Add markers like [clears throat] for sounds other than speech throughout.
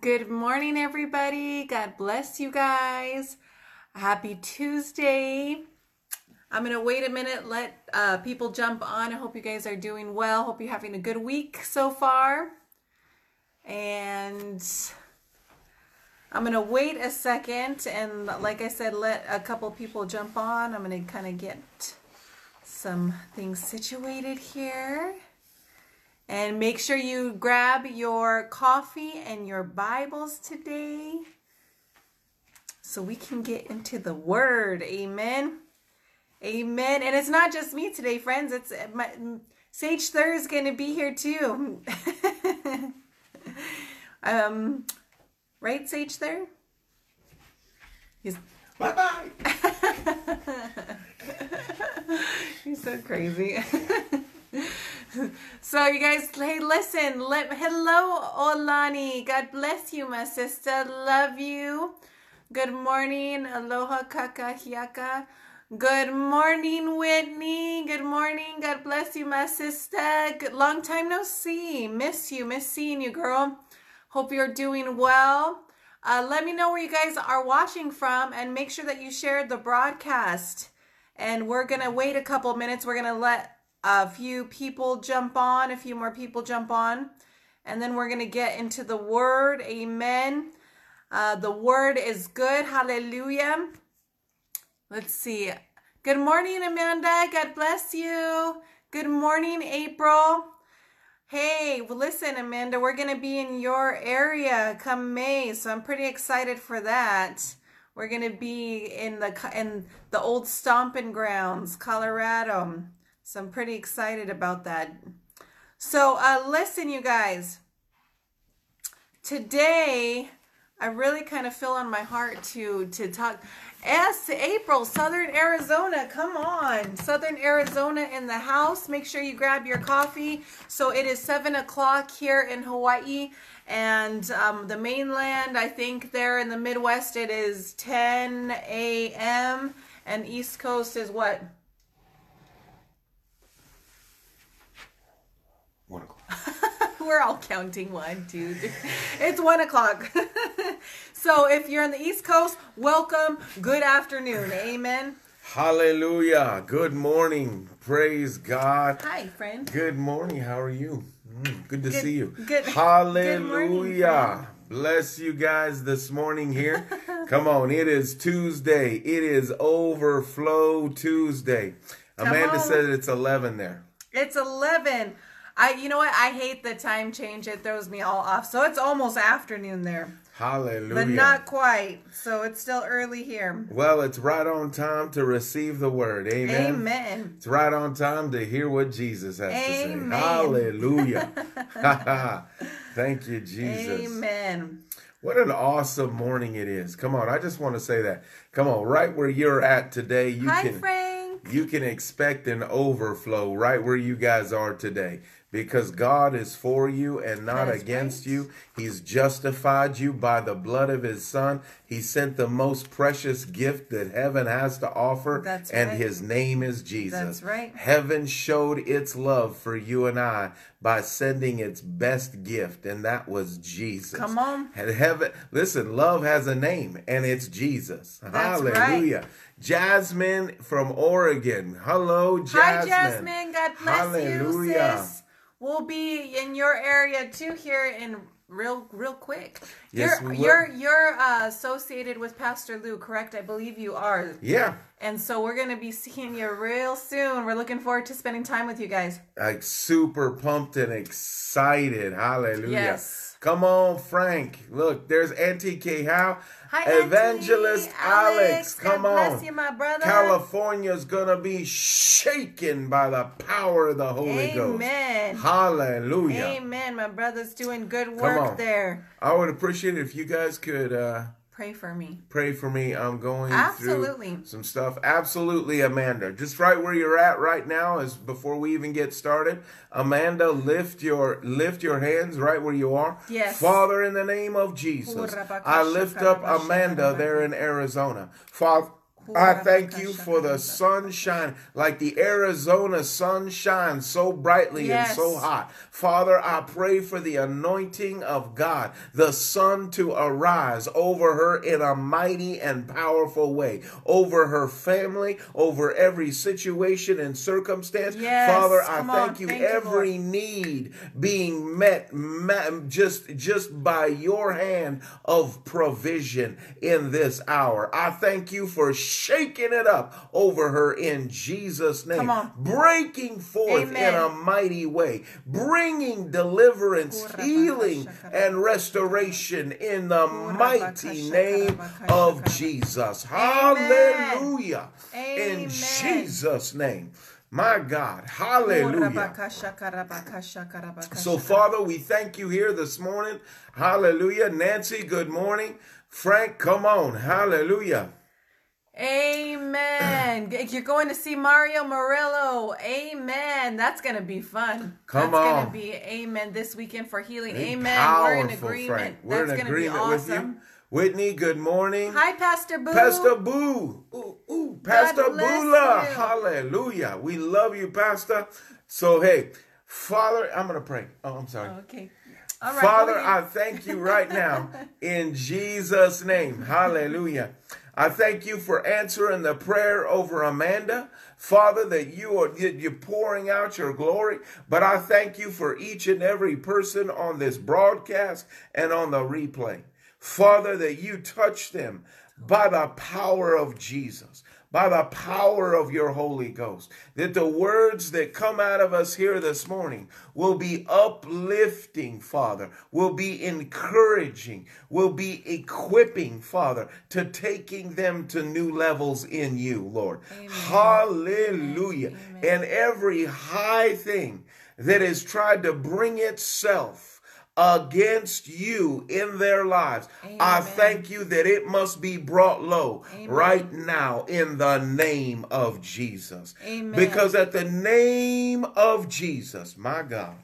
Good morning, everybody. God bless you guys. Happy Tuesday. I'm going to wait a minute, let uh, people jump on. I hope you guys are doing well. Hope you're having a good week so far. And I'm going to wait a second. And like I said, let a couple people jump on. I'm going to kind of get some things situated here. And make sure you grab your coffee and your Bibles today so we can get into the Word. Amen. Amen. And it's not just me today, friends. It's my, Sage Thur is going to be here too. [laughs] um, right, Sage Thur? He's bye bye. [laughs] He's so crazy. [laughs] [laughs] so you guys, hey, listen. Let, hello, Olani. God bless you, my sister. Love you. Good morning. Aloha kakahiaka. Good morning, Whitney. Good morning. God bless you, my sister. Good, long time no see. Miss you. Miss seeing you, girl. Hope you're doing well. Uh, let me know where you guys are watching from and make sure that you shared the broadcast. And we're going to wait a couple minutes. We're going to let a few people jump on, a few more people jump on. And then we're going to get into the word. Amen. Uh, the word is good. Hallelujah. Let's see. Good morning, Amanda. God bless you. Good morning, April. Hey, listen, Amanda, we're going to be in your area come May, so I'm pretty excited for that. We're going to be in the in the old stomping grounds, Colorado. So I'm pretty excited about that. So, uh, listen, you guys. Today, I really kind of feel on my heart to to talk. Yes, April, Southern Arizona. Come on. Southern Arizona in the house. Make sure you grab your coffee. So it is 7 o'clock here in Hawaii. And um, the mainland, I think there in the Midwest, it is 10 a.m. And East Coast is what? One o'clock. [laughs] We're all counting one, two, three. It's one o'clock. [laughs] so if you're on the East Coast, welcome. Good afternoon. Amen. Hallelujah. Good morning. Praise God. Hi, friend. Good morning. How are you? Mm, good to Good- see you. good- Hallelujah. good morning. Bless you guys this morning here. [laughs] Come on. It is Tuesday. It is Overflow Tuesday. Amanda said it's 11 there. It's 11. I you know what? I hate the time change. It throws me all off. So it's almost afternoon there. Hallelujah. But not quite. So it's still early here. well, it's right on time to receive the word. Amen. Amen. It's right on time to hear what Jesus has Amen. to say. Hallelujah. [laughs] [laughs] Thank you, Jesus. Amen. What an awesome morning it is. Come on, I just want to say that. Come on, right where you're at today, you Hi, can Frank. you can expect an overflow right where you guys are today because God is for you and not against right. you. He's justified you by the blood of his son. He sent the most precious gift that heaven has to offer That's and right. his name is Jesus. That's right. Heaven showed its love for you and I by sending its best gift and that was Jesus. Come on. And heaven, listen, love has a name and it's Jesus. That's right. Hallelujah. Jasmine from Oregon. Hello, Jasmine. Hi, Jasmine. God bless Hallelujah. you, sis. We'll be in your area too here in real, real quick. Yes, you're will. you're you're uh, associated with Pastor Lou, correct? I believe you are. Yeah. And so we're gonna be seeing you real soon. We're looking forward to spending time with you guys. Like super pumped and excited. Hallelujah. Yes. Come on, Frank. Look, there's Auntie K. How? Hi, Evangelist Alex. Come God on. you, my brother. California's gonna be shaken by the power of the Holy Ghost. Amen. Hallelujah. Amen. My brother's doing good work there. I would appreciate it if you guys could uh, Pray for me. pray for me. I'm going Absolutely. through some stuff. Absolutely, Amanda. Just right where you're at right now is before we even get started. Amanda, lift your lift your hands right where you are. Yes. Father, in the name of Jesus, I lift up Amanda there in Arizona. Father. I thank you for the sunshine, like the Arizona sun shines so brightly Yes. and so hot. Father, I pray for the anointing of God, the sun to arise over her in a mighty and powerful way, over her family, over every situation and circumstance. Yes. Father, I Come on. thank you, Thank you, every need being met ma- just, just by your hand of provision in this hour. I thank you for shaking it up over her in Jesus' name. Come on. Breaking forth in a mighty way, bringing deliverance, healing, and restoration in the mighty name of Jesus. Hallelujah. In Jesus' name. My God. Hallelujah. So, Father, we thank you here this morning. Hallelujah. Nancy, good morning. Frank, come on. Hallelujah. Amen. You're going to see Mario Murillo. Amen. That's going to be fun. Come That's going to be amen this weekend for healing. Be Amen. We're in agreement. Frank. We're That's in going to be agreement with you. awesome. Whitney, good morning. Hi, Pastor Boo. Pastor Boo. Ooh, ooh, Pastor you. Hallelujah. We love you, Pastor. So, hey, Father, I'm going to pray. Oh, I'm sorry. Oh, okay. All right. Father. I thank you right now [laughs] in Jesus' name. Hallelujah. I thank you for answering the prayer over Amanda. Father, that you are you're pouring out your glory. But I thank you for each and every person on this broadcast and on the replay. Father, that you touch them by the power of Jesus, by the power of your Holy Ghost, that the words that come out of us here this morning will be uplifting, Father, will be encouraging, will be equipping, Father, to taking them to new levels in you, Lord. Hallelujah. And every high thing that has tried to bring itself against you in their lives. I thank you that it must be brought low right now in the name of Jesus. Amen. Because at the name of Jesus, my God,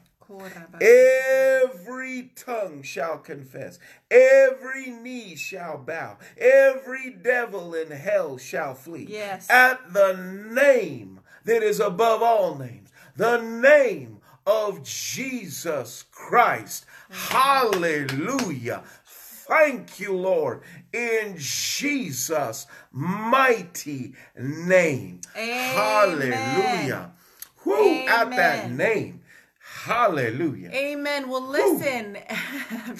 Every tongue shall confess, every knee shall bow, every devil in hell shall flee. Yes. At the name that is above all names, the name of Jesus Christ. Hallelujah. Thank you, Lord, in Jesus' mighty name. Amen. Hallelujah. Who at that name? Hallelujah. Amen. Well, listen, [laughs]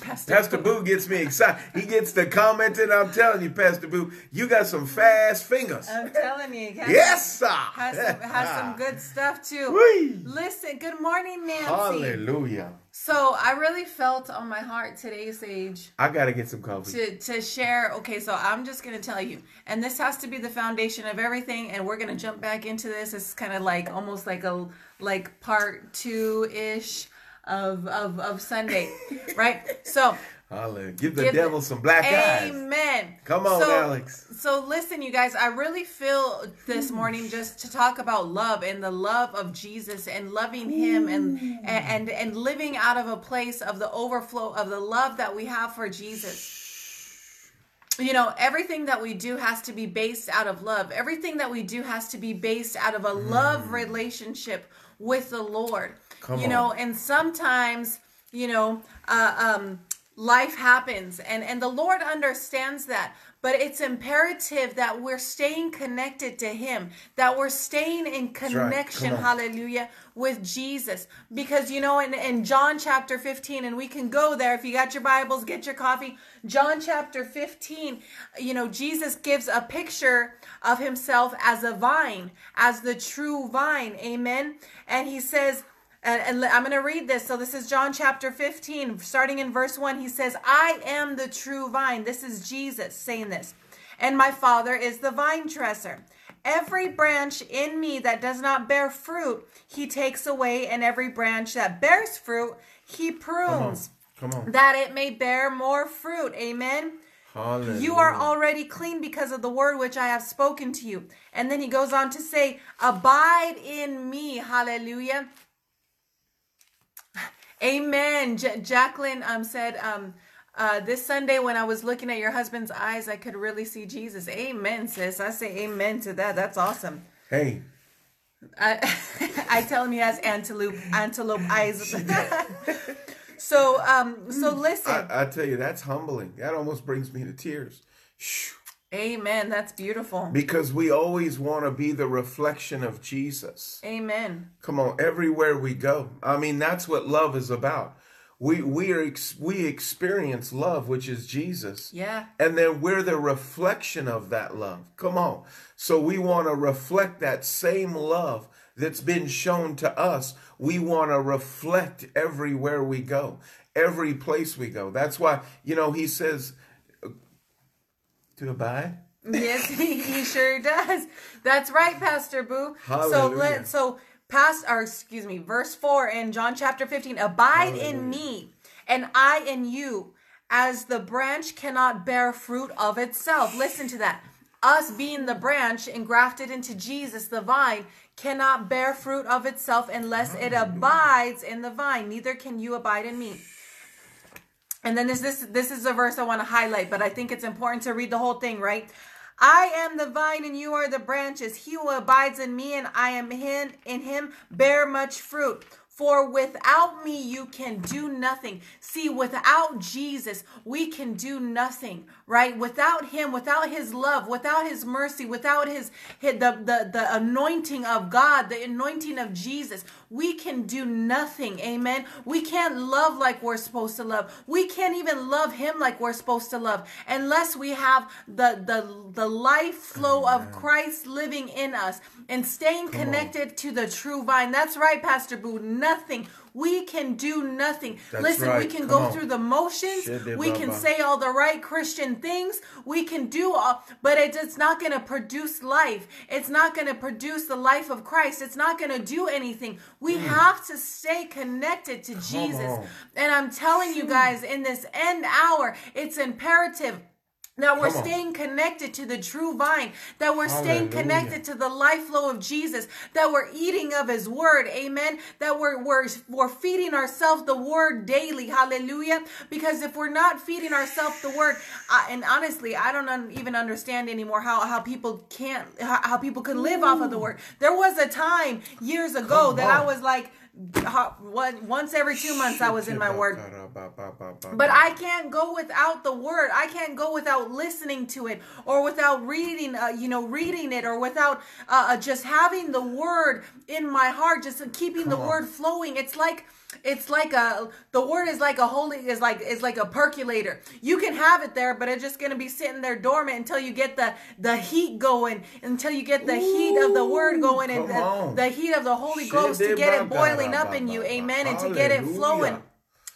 Pastor. Pastor Boo gets me excited. He gets to commenting. I'm telling you, Pastor Boo, you got some fast fingers. I'm telling you, has Yes, sir. has some, has some [laughs] good stuff too. Whee. Listen, good morning, Nancy. Hallelujah. So I really felt on my heart today, Sage, I got to get some coffee. to to share. Okay, so I'm just gonna tell you, and this has to be the foundation of everything. And we're gonna jump back into this. It's kind of like almost like a like part two ish of of of Sunday, [laughs] right? So Hallelujah. Give the Give devil some black eyes. Amen. Come on, so, Alex. So listen, you guys, I really feel this morning just to talk about love and the love of Jesus and loving him and and and living out of a place of the overflow of the love that we have for Jesus. You know, everything that we do has to be based out of love. Everything that we do has to be based out of a love relationship with the Lord. Come you know, and sometimes, you know, uh, um, life happens and and the lord understands that. But it's imperative that we're staying connected to him that we're staying in connection on. hallelujah with jesus. Because you know in, in john chapter 15 and we can go there if you got your bibles get your coffee. John chapter 15 you know jesus gives a picture of himself as a vine as the true vine. Amen? And he says and, and I'm going to read this. So this is John chapter 15, starting in verse 1. He says, I am the true vine. This is Jesus saying this. And my Father is the vine dresser. Every branch in me that does not bear fruit, he takes away, and every branch that bears fruit, he Come on. prunes, Come on. that it may bear more fruit. Amen. Hallelujah. You are already clean because of the word which I have spoken to you. And then he goes on to say, Abide in me. Hallelujah. Amen. J- Jacqueline um, said, um, Uh, this Sunday, when I was looking at your husband's eyes, I could really see Jesus. Amen, sis. I say amen to that. That's awesome. Hey, I, [laughs] I tell him he has antelope antelope eyes. [laughs] so um so listen. I, I tell you, that's humbling. That almost brings me to tears. Shoo. Amen. That's beautiful. Because we always want to be the reflection of Jesus. Amen. Come on, everywhere we go. I mean, that's what love is about. We we are ex- we experience love, which is Jesus. Yeah. And then we're the reflection of that love. Come on. So we want to reflect that same love that's been shown to us. We want to reflect everywhere we go, every place we go. That's why, you know, he says to abide. Yes, [laughs] he, sure does. That's right, Pastor Boo. So Hallelujah. let so past or excuse me, verse four in John chapter fifteen. Abide in me, and I in you, as the branch cannot bear fruit of itself. Listen to that. Us being the branch engrafted into Jesus, the vine, cannot bear fruit of itself unless it abides in the vine. Neither can you abide in me. And then this this this is a verse I want to highlight, but I think it's important to read the whole thing, right? I am the vine and you are the branches. He who abides in me and I am in, in him bear much fruit. For without me you can do nothing. See, without Jesus, we can do nothing, right? Without him, without his love, without his mercy, without his, his the, the the anointing of God, the anointing of Jesus, we can do nothing. Amen. We can't love like we're supposed to love. We can't even love him like we're supposed to love unless we have the the the life flow of Christ living in us and staying connected to the true vine. That's right, Pastor Boo. Nothing. We can do nothing. That's Listen, we can Come go on. through the motions. Shede We can say all the right Christian things. We can do all, but it- it's not going to produce life. It's not going to produce the life of Christ. It's not going to do anything. We have to stay connected to Jesus. Mm. on. And I'm telling you guys, in this end hour, it's imperative that we're staying connected to the true vine, that we're staying connected to the life flow of Jesus, that we're eating of his word, amen. That we're we're we're feeding ourselves the word daily, hallelujah. Because if we're not feeding ourselves the word, I, and honestly, I don't un- even understand anymore how how people can't how, how people could live off of the word. There was a time years ago Come that I was like, once every two months I was in my word. But I can't go without the word. I can't go without listening to it or without reading, uh, you know, reading it or without uh, uh, just having the word in my heart, just keeping the on. word flowing. It's like it's like a the word is like a holy is like is like a percolator. You can have it there, but it's just gonna be sitting there dormant until you get the the heat going, until you get the heat of the word going and the, the heat of the Holy Ghost to get it boiling up in you. Amen. And to get it flowing.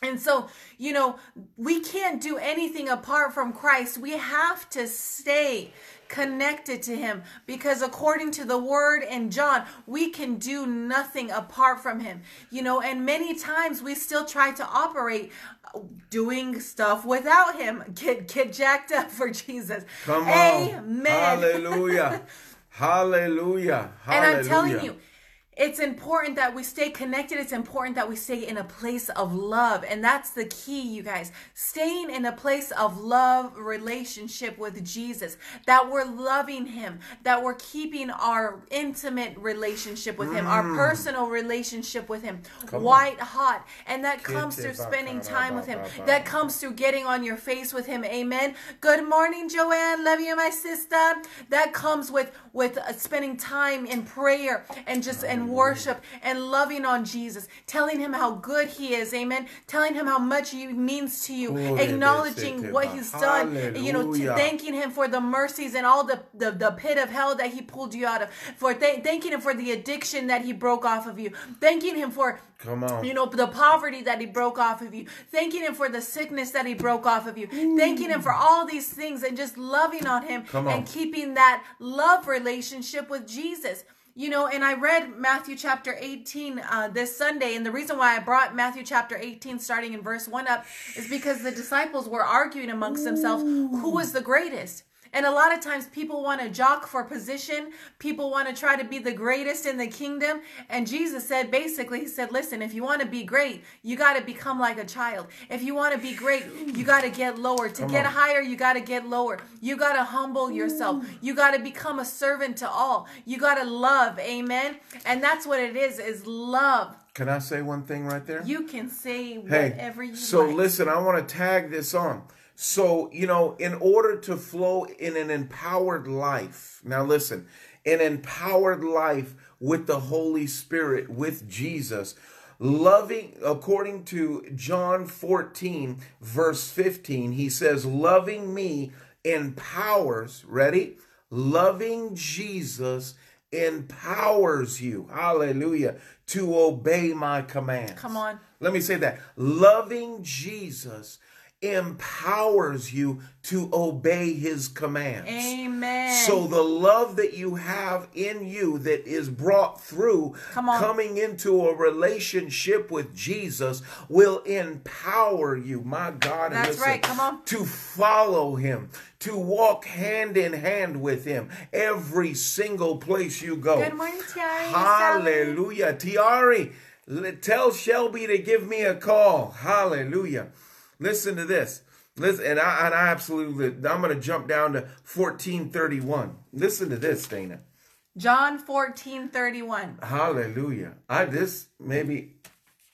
And so, you know, we can't do anything apart from Christ. We have to stay connected to him because according to the word in John, we can do nothing apart from him. You know, and many times we still try to operate uh, doing stuff without him. Get get jacked up for Jesus. Come on. Amen. [laughs] Hallelujah. Hallelujah. And I'm telling Hallelujah. you, it's important that we stay connected. It's important that we stay in a place of love. And that's the key, you guys. Staying in a place of love relationship with Jesus. That we're loving him. That we're keeping our intimate relationship with him, our personal relationship with him white hot. And that comes through spending time with him. That comes through getting on your face with him. Amen. Good morning, Joanne. Love you, my sister. That comes with with uh, spending time in prayer and just and worship and loving on Jesus, telling him how good he is. Amen. Telling him how much he means to you, acknowledging what he's done. You know, thanking him for the mercies and all the the, the pit of hell that he pulled you out of. For th- thanking him for the addiction that he broke off of you. Thanking him for Come on. you know, the poverty that he broke off of you, thanking him for the sickness that he broke off of you, thanking him for all these things and just loving on him on. and keeping that love relationship with Jesus. You know, and I read Matthew chapter 18 uh, this Sunday, and the reason why I brought Matthew chapter 18 starting in verse 1 up is because the disciples were arguing amongst themselves who was the greatest. And a lot of times people want to jock for position. People want to try to be the greatest in the kingdom. And Jesus said, basically, He said, listen, if you want to be great, you got to become like a child. If you want to be great, you got to get lower. To Come get on. higher, you got to get lower. You got to humble yourself. You got to become a servant to all. You got to love. Amen. And that's what it is, is love. Can I say one thing right there? You can say Hey, whatever you so like. listen, I want to tag this on. So, you know, in order to flow in an empowered life, now listen, an empowered life with the Holy Spirit, with Jesus, loving, according to John 14, verse 15, he says, loving me empowers, ready? Loving Jesus empowers you, hallelujah, to obey my commands. Come on. Let me say that. Loving Jesus empowers you to obey his commands. Amen. So the love that you have in you that is brought through coming into a relationship with Jesus will empower you, my God. That's listen, right. Come on. To follow him, to walk hand in hand with him every single place you go. Good morning, Tiari. Hallelujah. Tiari, tell Shelby to give me a call. Hallelujah. Listen to this. Listen, and I, and I absolutely, I'm going to jump down to 1431. Listen to this, Dana. John 1431. Hallelujah. I this maybe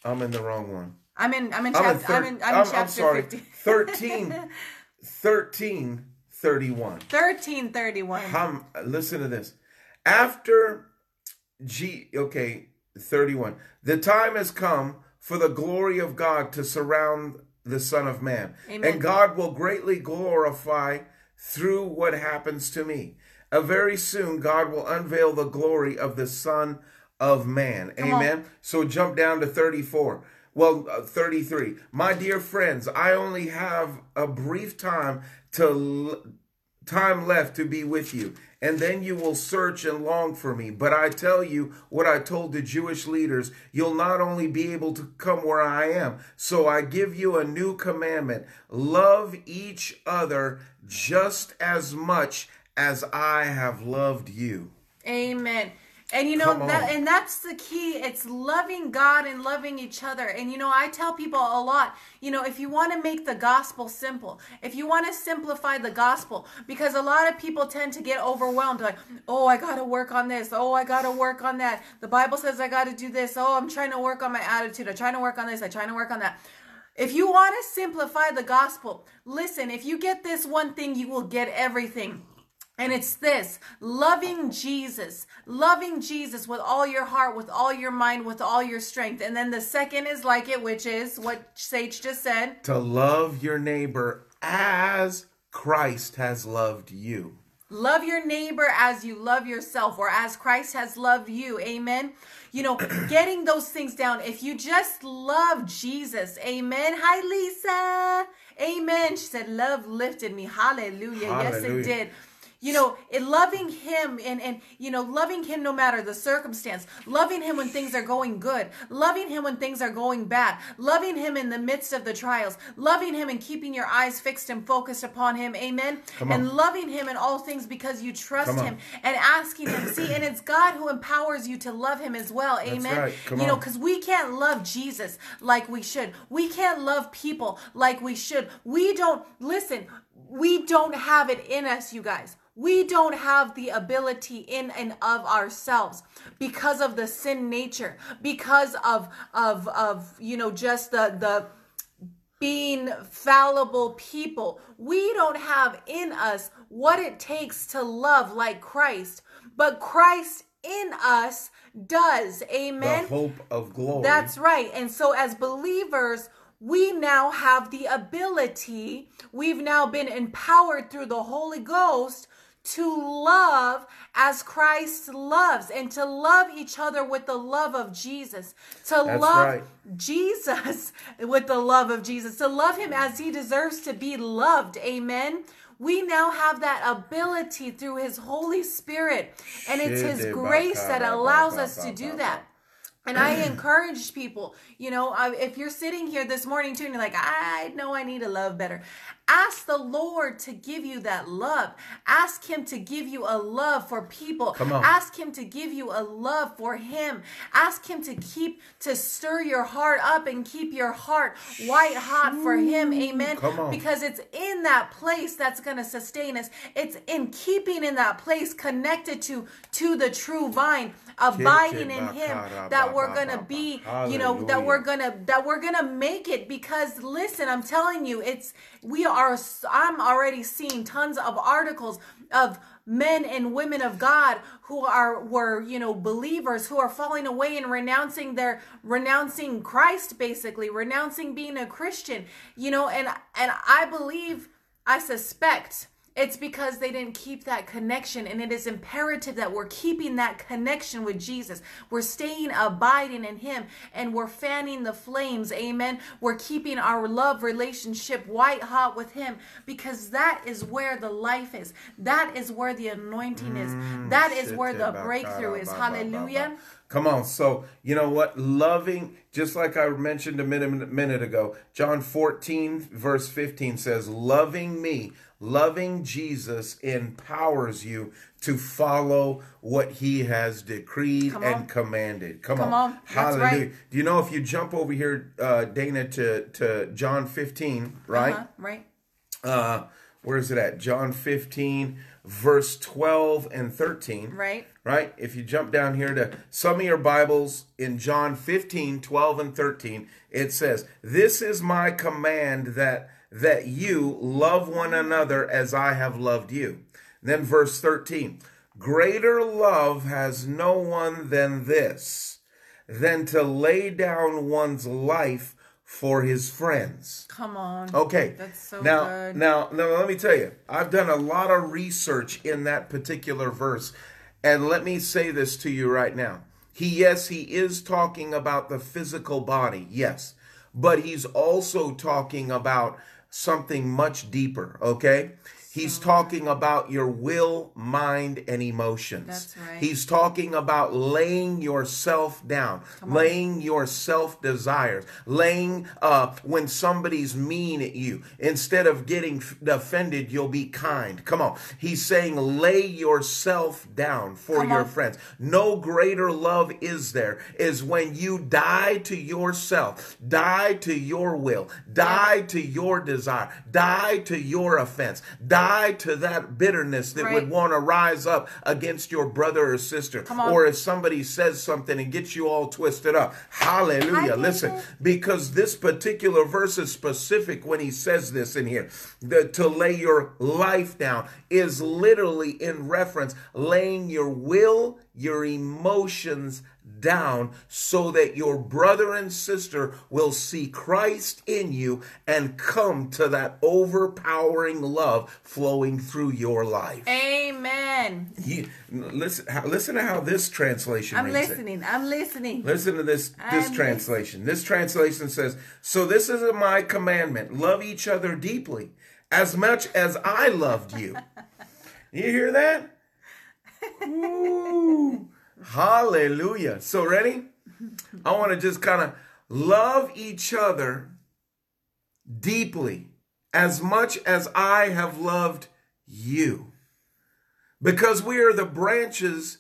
I'm in the wrong one. I'm in I'm in I'm in, chapter thir- I'm in I'm, in chapter sorry. 50. 13 [laughs] 13 31. 13 31. Um, listen to this. After G, okay, 31. The time has come for the glory of God to surround the Son of Man. Amen. And God will greatly glorify through what happens to me. Uh, very soon, God will unveil the glory of the Son of Man. Come on. Amen. So jump down to 34. Well, uh, 33. My dear friends, I only have a brief time to time left to be with you, and then you will search and long for me. But I tell you what I told the Jewish leaders you'll not only be able to come where I am, so I give you a new commandment love each other just as much as I have loved you. Amen. And you know that and that's the key. It's loving God and loving each other. And you know, I tell people a lot, you know, if you want to make the gospel simple, if you want to simplify the gospel, because a lot of people tend to get overwhelmed like, "Oh, I got to work on this. Oh, I got to work on that. The Bible says I got to do this. Oh, I'm trying to work on my attitude. I'm trying to work on this. I'm trying to work on that." If you want to simplify the gospel, listen, if you get this one thing, you will get everything. And it's this loving Jesus, loving Jesus with all your heart, with all your mind, with all your strength. And then the second is like it, which is what Sage just said. To love your neighbor as Christ has loved you. Love your neighbor as you love yourself or as Christ has loved you. Amen. You know, [clears throat] getting those things down. If you just love Jesus, amen. Hi, Lisa. Amen. She said, Love lifted me. Hallelujah. Yes, it did. You know, in loving him and, and, you know, loving him no matter the circumstance, loving him when things are going good, loving him when things are going bad, loving him in the midst of the trials, loving him and keeping your eyes fixed and focused upon him. Amen. And loving him in all things because you trust him and asking him. See, and it's God who empowers you to love him as well. Amen. right. You know, because we can't love Jesus like we should. We can't love people like we should. We don't, listen, we don't have it in us, you guys. We don't have the ability in and of ourselves because of the sin nature, because of of of you know just the the being fallible people. We don't have in us what it takes to love like Christ, but Christ in us does. Amen. The hope of glory. That's right. And so, as believers, we now have the ability, we've now been empowered through the Holy Ghost to love as Christ loves and to love each other with the love of Jesus, to That's love right. Jesus [laughs] with the love of Jesus, to love him as he deserves to be loved. Amen. We now have that ability through his Holy Spirit, and it's his grace that allows us to do that. And I encourage people, you know, if you're sitting here this morning too and you're like, I know I need to love better, ask the Lord to give you that love. Ask Him to give you a love for people. Ask Him to give you a love for Him. Ask Him to keep, to stir your heart up and keep your heart white hot for Him. Amen. Because it's in that place that's going to sustain us. It's in keeping in that place connected to, to the true vine, abiding in Him that we're going to be, you know, that we're gonna that we're gonna make it because listen i'm telling you it's we are i'm already seeing tons of articles of men and women of god who are were you know believers who are falling away and renouncing their renouncing christ basically renouncing being a christian you know and and i believe i suspect it's because they didn't keep that connection, and it is imperative that we're keeping that connection with Jesus. We're staying abiding in Him, and we're fanning the flames. Amen. We're keeping our love relationship white hot with Him because that is where the life is. That is where the anointing is. Mm, that is where the breakthrough is. Hallelujah. Come on. So, you know what? Loving, just like I mentioned a minute, minute ago, John 14, verse 15 says, Loving me, loving Jesus empowers you to follow what he has decreed Come on. and commanded. Come, Come on. on. Hallelujah. right. Do you know if you jump over here, uh, Dana, to, to John 15, right? Uh-huh, right. uh where is it at john 15 verse 12 and 13 Right. right if you jump down here to some of your bibles in john 15 12 and 13 it says this is my command that that you love one another as i have loved you then verse 13 greater love has no one than this than to lay down one's life for his friends Come on. Okay. That's so now, good. Now, now, let me tell you, I've done a lot of research in that particular verse, and let me say this to you right now. He, yes, he is talking about the physical body, yes, but he's also talking about something much deeper. Okay. He's talking about your will, mind, and emotions. That's right. He's talking about laying yourself down, laying your self desires, laying uh, when somebody's mean at you. Instead of getting offended, you'll be kind. Come on. He's saying, lay yourself down for Come your on. friends. No greater love is there, is when you die to yourself, die to your will, die to your desire, die to your offense, die to that bitterness that Right. would want to rise up against your brother or sister. Or if somebody says something and gets you all twisted up. Hallelujah. Listen, it. because this particular verse is specific when he says this in here. The, to lay your life down is literally in reference laying your will, your emotions down so that your brother and sister will see Christ in you and come to that overpowering love flowing through your life. Amen. You, listen, listen to how this translation I'm reads it. listening. I'm listening. Listen to this this I'm translation. This translation says, "So this is my commandment: love each other deeply, as much as I loved you." [laughs] you hear that? Ooh, hallelujah! So ready? I want to just kind of love each other deeply, as much as I have loved you, because we are the branches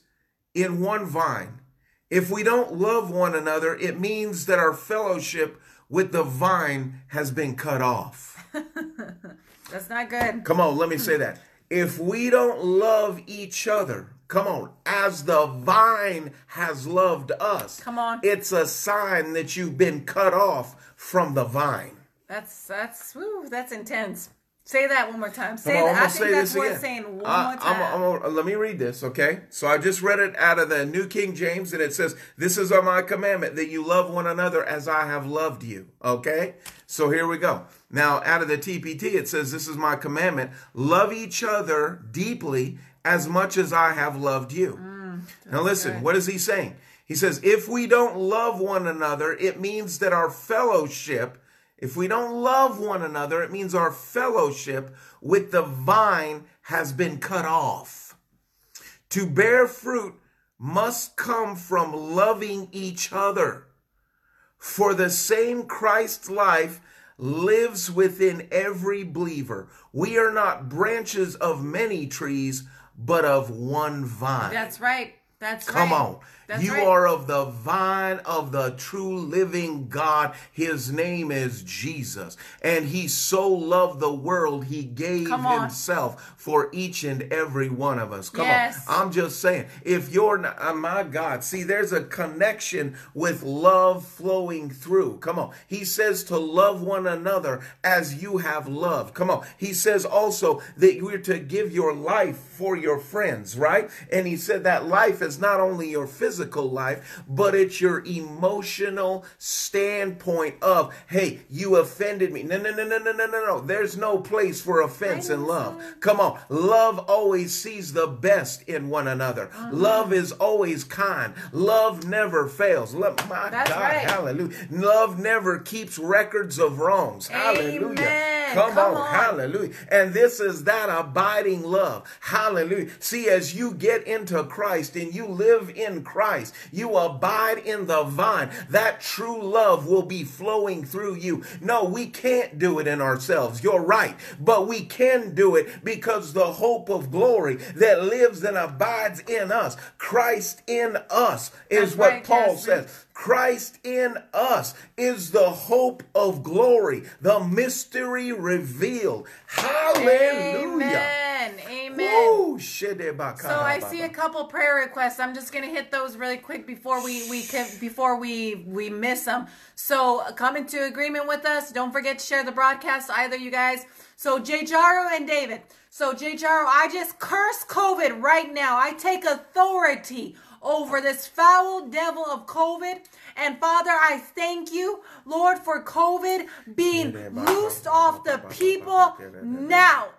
in one vine. If we don't love one another, it means that our fellowship with the vine has been cut off. [laughs] That's not good. Come on, let me say that. If we don't love each other, come on, as the vine has loved us, Come on. it's a sign that you've been cut off from the vine. That's that's woo, that's intense. Say that one more time. Say on, that. I'm gonna think say that's worth again. saying one I- more time. I'm- I'm gonna- let me read this, okay? So I just read it out of the New King James, and it says, "This is my commandment that you love one another as I have loved you." Okay, so here we go. Now, out of the TPT, it says, "This is my commandment: love each other deeply as much as I have loved you." Mm, now, listen, what is he saying? He says, "If we don't love one another, it means that our fellowship." If we don't love one another, it means our fellowship with the vine has been cut off. To bear fruit must come from loving each other. For the same Christ life lives within every believer. We are not branches of many trees, but of one vine. That's right. That's Come right. on. That's you right. are of the vine of the true living God. His name is Jesus. And he so loved the world, he gave himself for each and every one of us. Come Yes. on. I'm just saying, if you're not, oh my God, see, there's a connection with love flowing through. Come on. He says to love one another as you have loved. Come on. He says also that we're to give your life for your friends, right? And he said that life is not only your physical life, but it's your emotional standpoint of, hey, you offended me. No, no, no, no, no, no, no, no. There's no place for offense in love. Come on. Love always sees the best in one another. Uh-huh. Love is always kind. Love never fails. Love, my That's God, right. hallelujah. Love never keeps records of wrongs. Hallelujah. Amen. Come, Come on. on. Hallelujah. And this is that abiding love. Hallelujah. See, as you get into Christ and you live in Christ, you abide in the vine. That true love will be flowing through you. No, we can't do it in ourselves. You're right. But we can do it because the hope of glory that lives and abides in us, Christ in us, is That's what right, Paul Jasmine. says. Christ in us is the hope of glory, the mystery revealed. Hallelujah. Amen. Amen. Woo, shedebakara So I see a couple prayer requests. I'm just gonna hit those really quick before we we can, before we we miss them. So come into agreement with us. Don't forget to share the broadcast, either you guys. So Jay Jaro and David. So Jay Jaro, I just curse COVID right now. I take authority over this foul devil of COVID. And Father, I thank you, Lord, for COVID being loosed off the people [laughs] now.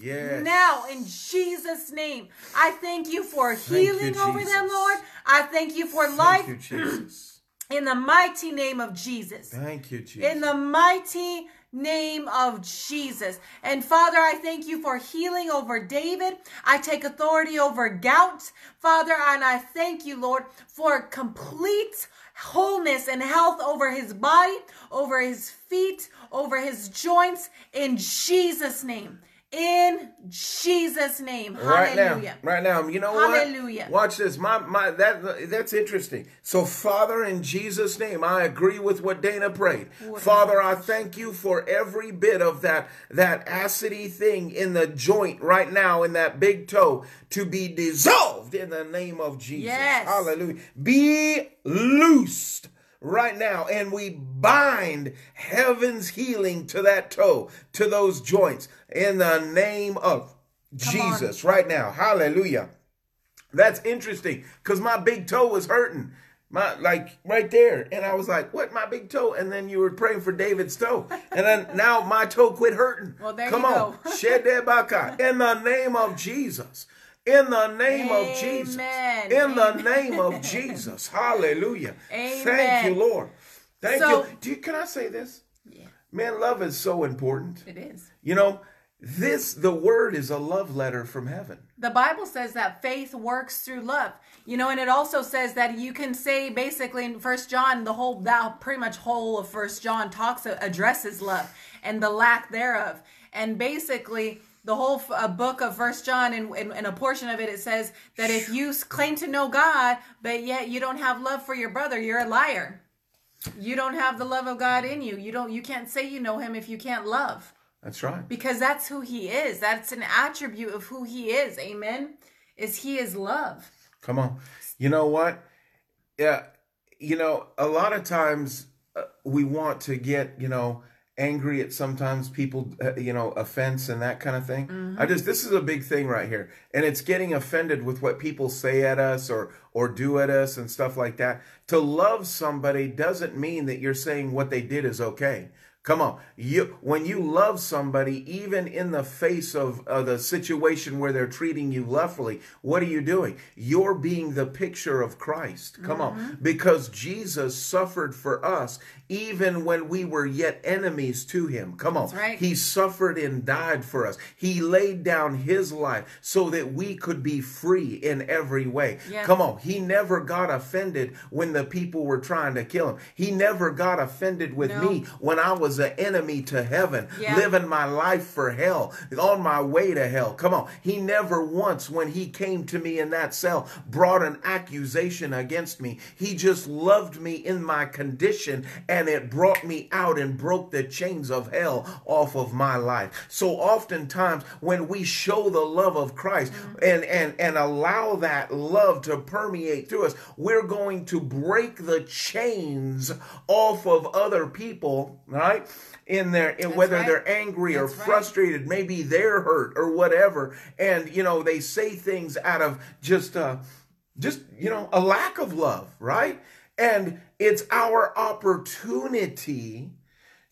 Yes. Now, in Jesus' name, I thank you for you, healing over them, Lord. I thank you for life. Thank life you, Jesus. in the mighty name of Jesus. Thank you, Jesus. In the mighty name of Jesus. And Father, I thank you for healing over David. I take authority over gout, Father, and I thank you, Lord, for complete wholeness and health over his body, over his feet, over his joints, in Jesus' name. In Jesus' name. right now, right now, you know Hallelujah. what? Watch this. My my that that's interesting. So, Father, in Jesus' name, I agree with what Dana prayed. Father, I thank you for every bit of that that acidy thing in the joint right now in that big toe to be dissolved in the name of Jesus. Yes. Hallelujah. Be loosed right now and we bind heaven's healing to that toe to those joints in the name of Come on. jesus right now. Hallelujah. That's interesting because my big toe was hurting. My like right there and i was like what my big toe? And then you were praying for david's toe and then [laughs] now my toe quit hurting. Well, there come you on. go. Shedebaka. in the name of jesus in the name of Jesus. Amen. In the name of [laughs] Jesus. Hallelujah. Thank you, Lord. Thank So- you. Do you. Can I say this? Yeah, Man, love is so important. it is. You know, this, the word is a love letter from heaven. the Bible says that faith works through love. You know, and it also says that you can say basically in First John, the whole that pretty much whole of First John talks addresses love and the lack thereof, and basically the whole uh, book of First John and, and, and a portion of it it says that if you claim to know God but yet you don't have love for your brother, you're a liar. You don't have the love of God in you. You don't. You can't say you know Him if you can't love That's right. because that's who he is that's an attribute of who he is amen is he is love Come on. You know what? Yeah. You know, a lot of times uh, we want to get, you know, angry at sometimes people, uh, you know, offense and that kind of thing. I just, this is a big thing right here. And it's getting offended with what people say at us or, or do at us and stuff like that. To love somebody doesn't mean that you're saying what they did is okay. Come on. You when you love somebody, even in the face of uh, the situation where they're treating you lawfully, what are you doing? You're being the picture of Christ. Come mm-hmm. on. Because Jesus suffered for us even when we were yet enemies to him. Come on. Right. He suffered and died for us. He laid down his life so that we could be free in every way. Yeah. Come on. He never got offended when the people were trying to kill him. He never got offended with no. me when I was an enemy to heaven, yeah. living my life for hell, on my way to hell. Come on. He never once, when he came to me in that cell, brought an accusation against me. He just loved me in my condition and it brought me out and broke the chains of hell off of my life. So oftentimes when we show the love of Christ mm-hmm. and, and, and allow that love to permeate through us, we're going to break the chains off of other people, right? In there, in whether right. they're angry That's or frustrated right. maybe they're hurt or whatever and you know they say things out of just uh just you know a lack of love right and it's our opportunity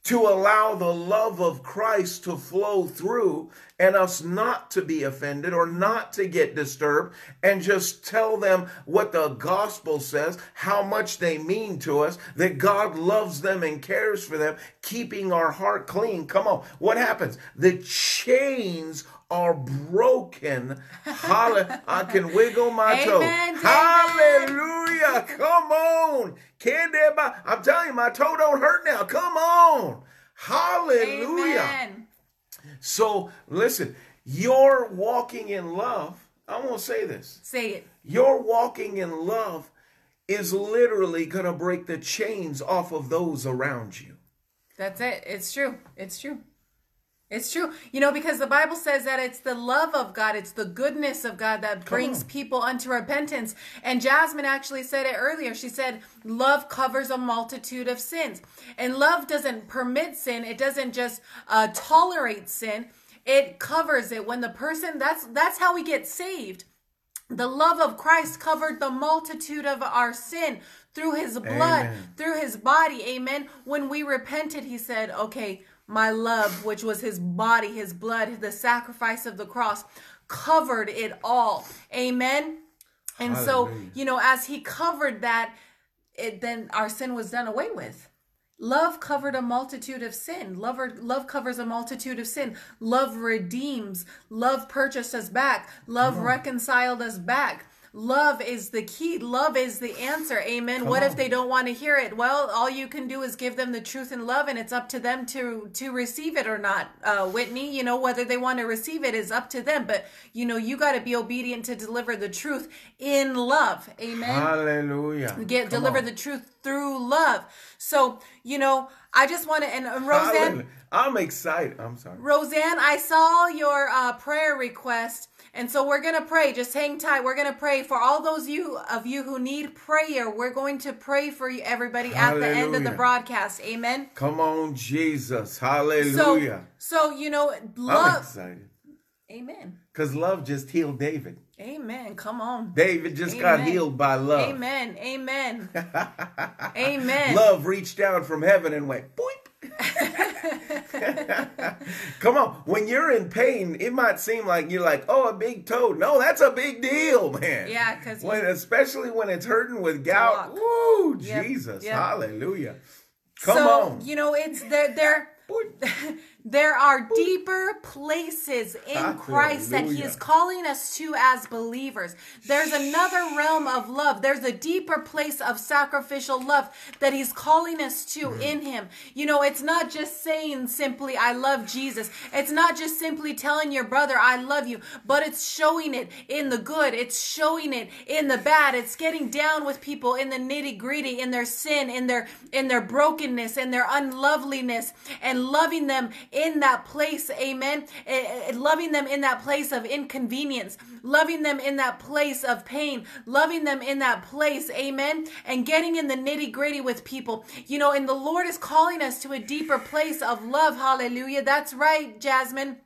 to allow the love of Christ to flow through and us not to be offended or not to get disturbed and just tell them what the gospel says, how much they mean to us, that God loves them and cares for them, keeping our heart clean. Come on, what happens? The chains are broken. Hallelujah. I can wiggle my toe. Hallelujah. Come on. Can there I'm telling you, my toe don't hurt now. Come on. Hallelujah. Amen. So listen, you're walking in love. I won't say this. Say it. You're walking in love is literally going to break the chains off of those around you. That's it. It's true. It's true. It's true. You know, because the Bible says that it's the love of God, it's the goodness of God that brings people unto repentance. And Jasmine actually said it earlier. She said, Love covers a multitude of sins. And love doesn't permit sin, it doesn't just uh, tolerate sin, it covers it. When the person, that's that's how we get saved. The love of Christ covered the multitude of our sin through his blood, Amen. through his body. Amen. When we repented, he said, Okay, my love, which was his body, his blood, the sacrifice of the cross, covered it all. Amen. And Hallelujah. so, you know, as he covered that, it then our sin was done away with. Love covered a multitude of sin. Love, love covers a multitude of sin. Love redeems. Love purchased us back. Love reconciled us back. Love is the key. Love is the answer. Amen. Come what on. if they don't want to hear it? Well, all you can do is give them the truth and love, and it's up to them to to receive it or not. Uh, Whitney, you know whether they want to receive it is up to them. But you know you got to be obedient to deliver the truth in love. Amen. Hallelujah. Get Come deliver on. the truth through love. So you know I just want to and [laughs] Roseanne. I'm excited. I'm sorry. Roseanne, I saw your uh, prayer request and so we're going to pray. Just hang tight. We're going to pray for all those you of you who need prayer. We're going to pray for you, everybody Hallelujah. at the end of the broadcast. Amen. Come on, Jesus. Hallelujah. So, so you know, love. Amen. Because love just healed David. Amen. Come on. David just Amen. got healed by love. Amen. Amen. [laughs] Amen. Love reached down from heaven and went boop [laughs] Come on, when you're in pain, it might seem like you're like, oh, a big toe. No, that's a big deal, man. Yeah, because when especially when it's hurting with gout. Woo, yep. Jesus, yep. hallelujah. Come so, on. You know, it's they're they're [laughs] there are deeper places in Christ that He is calling us to as believers. There's another realm of love. There's a deeper place of sacrificial love that He's calling us to mm-hmm. in Him. You know, it's not just saying simply, I love Jesus. It's not just simply telling your brother, I love you, but it's showing it in the good. It's showing it in the bad. It's getting down with people in the nitty gritty, in their sin, in their, in their brokenness, in their unloveliness, and loving them in that place, amen. Loving them in that place of inconvenience, loving them in that place of pain, loving them in that place, amen. And getting in the nitty gritty with people, you know, and the Lord is calling us to a deeper place of love, hallelujah. That's right, Jasmine.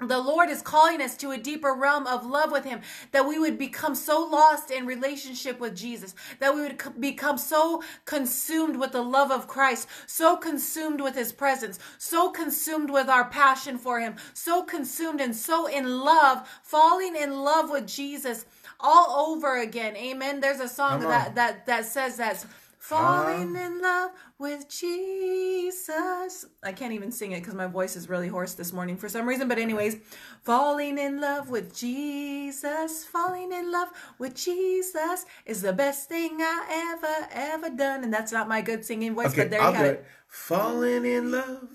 The Lord is calling us to a deeper realm of love with Him, that we would become so lost in relationship with Jesus, that we would become so consumed with the love of Christ, so consumed with His presence, so consumed with our passion for Him, so consumed and so in love, falling in love with Jesus all over again. Amen. There's a song that that that says that. Falling in love with Jesus. I can't even sing it because my voice is really hoarse this morning for some reason. But, anyways, falling in love with Jesus, falling in love with Jesus is the best thing I ever, ever done. And that's not my good singing voice, Okay, but there I'll you have it. it. Falling in love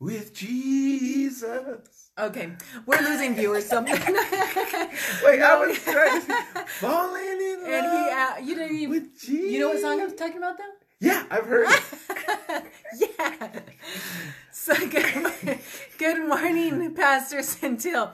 with Jesus. Okay, we're losing viewers. So, [laughs] Wait, I was trying to [laughs] falling in love And he, uh, you know, you, with Jesus. you know what song I was talking about though? Yeah, I've heard it. [laughs] yeah. So good, good morning, Pastor Centil.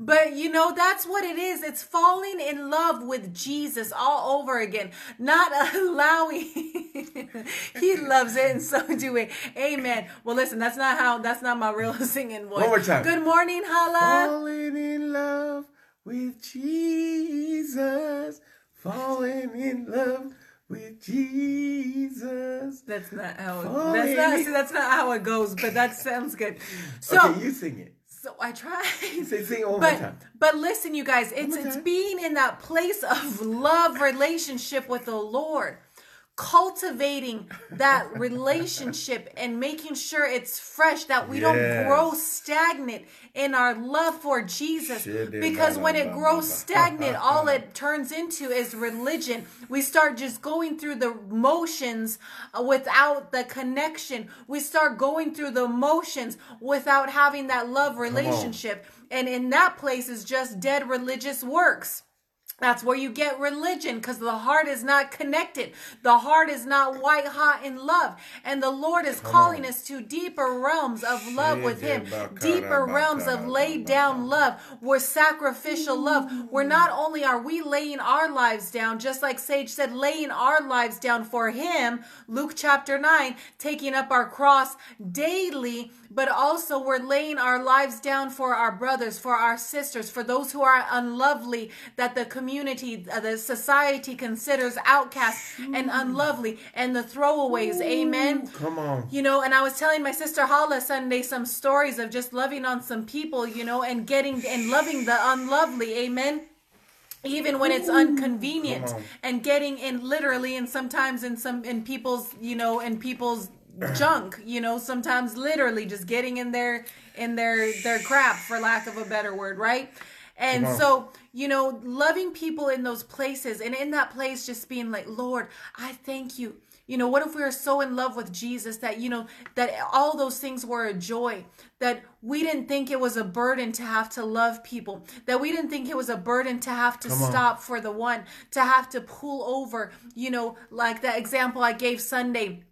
But you know, that's what it is. It's falling in love with Jesus all over again, not [laughs] allowing. [laughs] he loves it, and so do we. Amen. Well, listen, that's not how, that's not my real [laughs] singing voice. One more time. Good morning, Hala. Falling in love with Jesus. Falling in love with Jesus. That's not how. It, that's not. See, that's not how it goes. But that sounds good. So, okay, you sing it. So I try. Say, sing it one more but time. but listen you guys it's it's being in that place of love relationship with the lord cultivating that [laughs] relationship and making sure it's fresh that we don't grow stagnant in our love for Jesus. Because when it grows stagnant [laughs] all it turns into is religion. We start just going through the motions uh, without the connection. We start going through the motions without having that love relationship. And in that place is just dead religious works that's where you get religion because the heart is not connected. The heart is not white hot in love. And the Lord is calling us to deeper realms of love with Him, deeper realms of laid down love, where sacrificial love, where not only are we laying our lives down, just like Sage said, laying our lives down for Him, Luke chapter 9, taking up our cross daily, but also we're laying our lives down for our brothers, for our sisters, for those who are unlovely, that the community, uh, the society considers outcasts and unlovely, and the throwaways. Amen. Come on. You know, and I was telling my sister Hala Sunday some stories of just loving on some people, you know, and getting and loving the unlovely. Amen even when it's inconvenient and getting in literally and sometimes in some in people's you know in people's junk you know sometimes literally just getting in their in their their crap for lack of a better word right and so you know loving people in those places and in that place just being like lord i thank you. You know what if we are so in love with jesus that you know that all those things were a joy? That we didn't think it was a burden to have to love people. That we didn't think it was a burden to have to stop for the one to have to pull over. You know like that example i gave sunday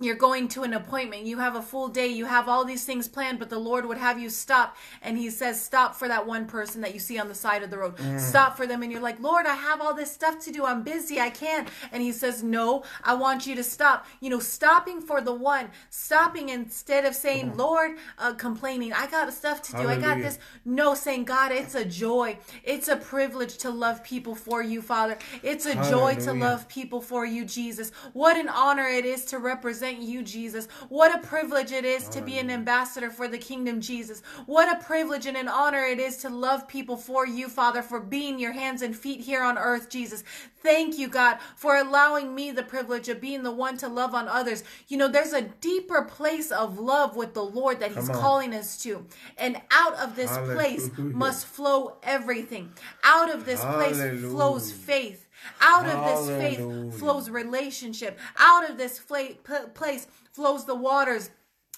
you're going to an appointment you have a full day you have all these things planned but the lord would have you stop and he says stop for that one person that you see on the side of the road. Stop for them and you're like lord i have all this stuff to do. I'm busy. I can't. And he says no i want you to stop. You know stopping for the one stopping instead of saying lord uh, complaining i got stuff to do. I got this. No saying god it's a joy. It's a privilege to love people for you father. It's a joy to love people for you, Jesus. What an honor it is to represent you, Jesus. What a privilege it is to be an ambassador for the kingdom, Jesus. What a privilege and an honor it is to love people for you, Father, for being your hands and feet here on earth, Jesus. Thank you, God, for allowing me the privilege of being the one to love on others. You know, there's a deeper place of love with the Lord that He's calling us to. And out of this place must flow everything. Out of this place flows faith. Out of this faith flows relationship. Out of this p- place flows the waters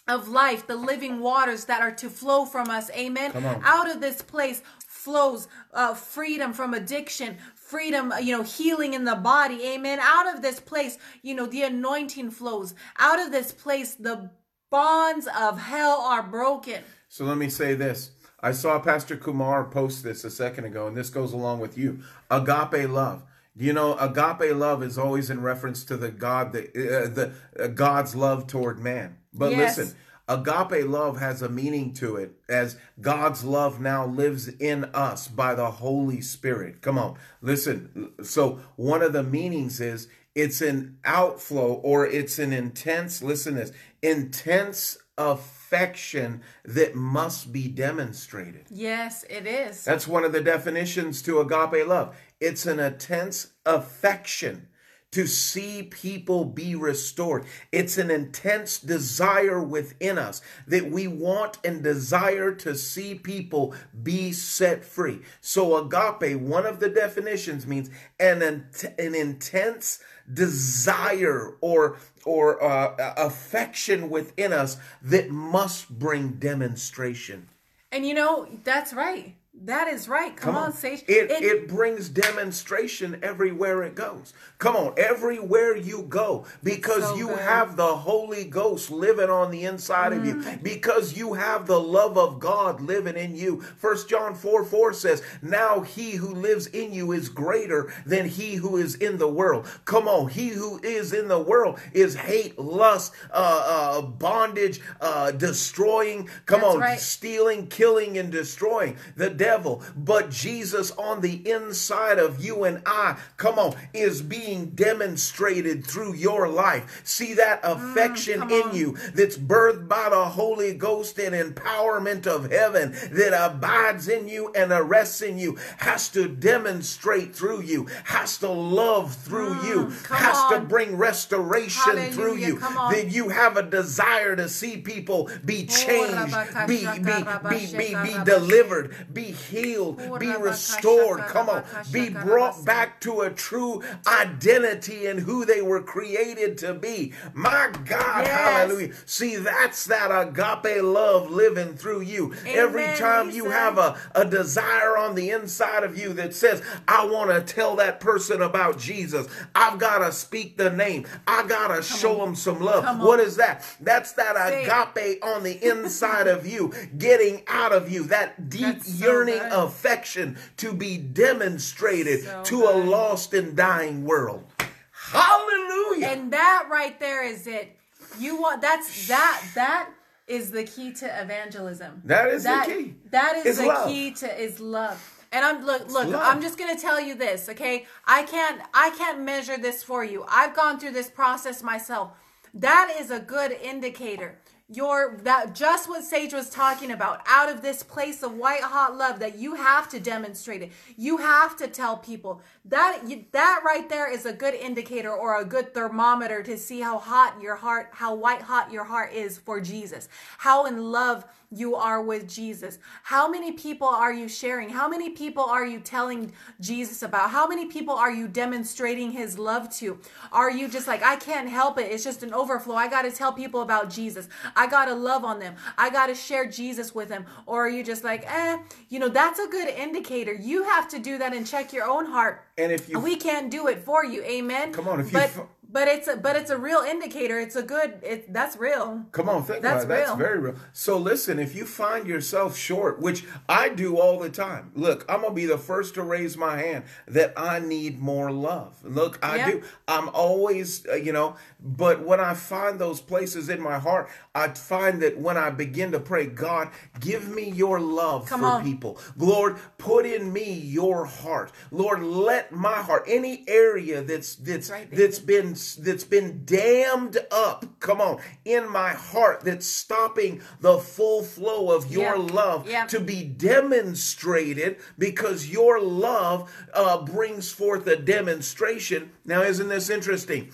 of life, the living waters that are to flow from us. Amen. Out of this place flows uh, freedom from addiction. Freedom, uh, you know, healing in the body. Amen. Out of this place, you know, the anointing flows. Out of this place, the bonds of hell are broken. So let me say this. I saw Pastor Kumar post this a second ago, and this goes along with you. Agape love. You know, agape love is always in reference to the God, the uh, the uh, God's love toward man. But Yes. listen, Agape love has a meaning to it as God's love now lives in us by the Holy Spirit. Come on, listen. So, one of the meanings is it's an outflow or it's an intense, listen this, intense affection that must be demonstrated. Yes, it is. That's one of the definitions to agape love. It's an intense affection to see people be restored. It's an intense desire within us that we want and desire to see people be set free. So, agape, one of the definitions means an, an intense desire or or uh, affection within us that must bring demonstration. And you know, that's right. That is right. Come, Come on, on, Sage. It, it, it brings demonstration everywhere it goes. Come on, everywhere you go, because so you good. have the Holy Ghost living on the inside mm. of you, because you have the love of God living in you. First John 4 4 says, Now he who lives in you is greater than he who is in the world. Come on, he who is in the world is hate, lust, uh, uh, bondage, uh, destroying. Come That's on, right. stealing, killing, and destroying. The devil, but Jesus on the inside of you and I, come on, is being demonstrated through your life. See that mm, affection mm, in you that's birthed by the Holy Ghost and empowerment of heaven that abides in you and arrests in you, has to demonstrate through you, has to love through mm, you, has on. to bring restoration Hallelujah, through you. That you have a desire to see people be changed, be, be, be, be, be delivered, be healed, be restored. Come on, be brought back to a true identity in who they were created to be. My God, yes. hallelujah. See, that's that agape love living through you. Amen, Every time you have a, a desire on the inside of you that says, I want to tell that person about Jesus, I've got to speak the name, I got to show on. them some love. What is that? That's that agape on the inside of you, getting out of you, that deep yearning affection to be demonstrated so to good. a lost and dying world. Hallelujah. And that right there is it. You want that's that that is the key to evangelism. That is that, the key. That is it's the love. key to is love. And I'm look look, I'm just going to tell you this, okay? I can't I can't measure this for you. I've gone through this process myself. That is a good indicator your that just what sage was talking about out of this place of white hot love that you have to demonstrate it. You have to tell people. That that right there is a good indicator or a good thermometer to see how hot your heart how white hot your heart is for jesus. How in love you are with Jesus? How many people are you sharing? How many people are you telling Jesus about? How many people are you demonstrating his love to? Are you just like, I can't help it. It's just an overflow. I got to tell people about Jesus. I got to love on them. I got to share Jesus with them. Or are you just like, eh, you know, that's a good indicator. You have to do that and check your own heart. And if you, we can't do it for you. Amen. Come on. If you, but it's a but it's a real indicator. It's a good. It that's real. Come on, think that's about it. Real. That's very real. So listen, if you find yourself short, which I do all the time, look, I'm gonna be the first to raise my hand that I need more love. Look, I yeah. do. I'm always, uh, you know. But when I find those places in my heart, I find that when I begin to pray, God, give me your love Come for on. people. Lord, put in me your heart. Lord, let my heart, any area that's that's right, that's been that's been dammed up, come on, in my heart that's stopping the full flow of your yep. love yep. to be demonstrated because your love uh, brings forth a demonstration. Now, isn't this interesting?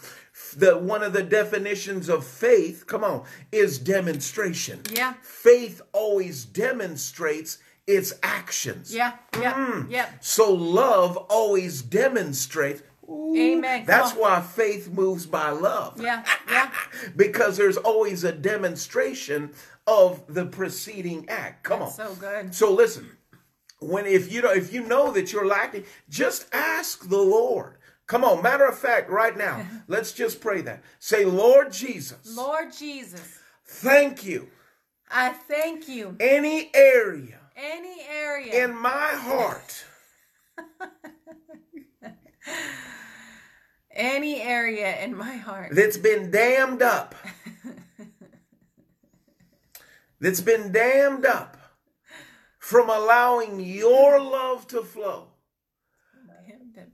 the one of the definitions of faith come on is demonstration yeah faith always demonstrates its actions yeah yeah mm. yeah so love always demonstrates Ooh, Amen. That's why faith moves by love. Yeah, [laughs] yeah. because there's always a demonstration of the preceding act. Come That's on. So good. So listen, when if you know if you know that you're lacking, just ask the Lord. Come on. Matter of fact, right now, [laughs] let's just pray that. Say, Lord Jesus. Lord Jesus. Thank you. I thank you. Any area. Any area. In my heart. [laughs] any area in my heart. That's been dammed up. [laughs] That's been dammed up from allowing your love to flow.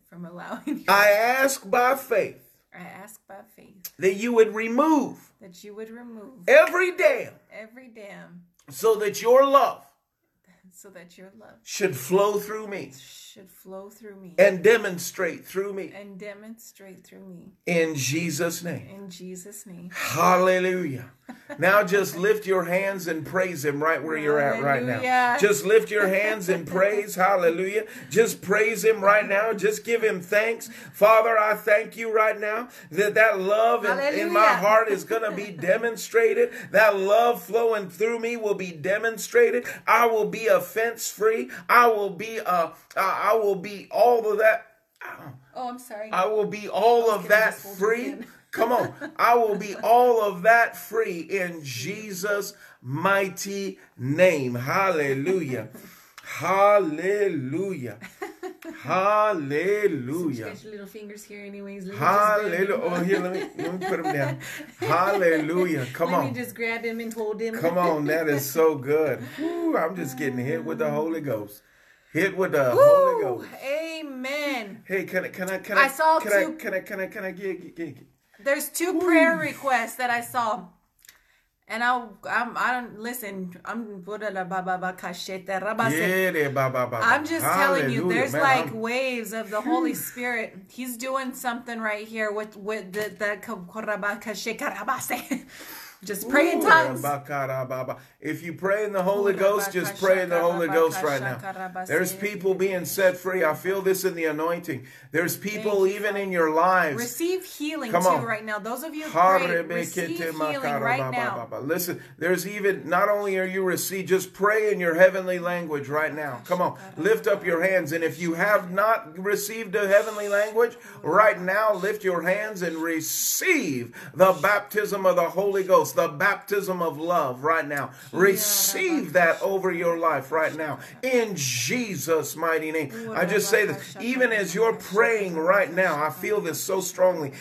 From allowing I ask by faith I ask by faith that you would remove that you would remove every dam every dam so that your love so that your love should flow through me should flow through me and demonstrate through me and demonstrate through me in Jesus' name. in Jesus' name. Hallelujah. Now just lift your hands and praise him right where you're at right now. Hallelujah. Just lift your hands and praise. Hallelujah. Just praise him right now. Just give him thanks. Father, I thank you right now that that love in, in my heart is going to be demonstrated. That love flowing through me will be demonstrated. I will be offense free. I will be uh I I will be all of that Oh, I'm sorry. I will be all of that just hold your free. [laughs] Come on. I will be [laughs] all of that free in Jesus' mighty name. Hallelujah. Hallelujah. Hallelujah. Get little fingers here, anyways. Let me just grab Hallelujah. Oh, here, let me let me put them down. Hallelujah. [laughs] Come on. Let me just grab him and hold him. Come on. That is so good. Woo, I'm just getting hit with the Holy Ghost. Hit with the Woo! Holy Ghost. Amen. Hey, can I can I can I I saw can I can I can I can I get, get, get get. There's two prayer requests that I saw. And I, I'm, I don't listen. I'm. I'm just telling you, there's man. like I'm- waves of the Holy Spirit. He's doing something right here with with the the [laughs] just pray in Ooh, tongues. ba, ka, ra, ba, ba. If you pray in the Holy Ghost, just pray in the Holy Ghost right now. There's people being set free. I feel this in the anointing. There's people even in your lives. Receive healing Come too on. right now. Those of you who pray, receive healing right ba, ba, now. ba, ba. Listen, there's even not only are you receive, just pray in your heavenly language right now. Come on, lift up your hands, and if you have not received a heavenly language right now, lift your hands and receive the baptism of the Holy Ghost, the baptism of love right now. Receive that over your life right now in Jesus' mighty name. I just say this, even as you're praying right now, I feel this so strongly.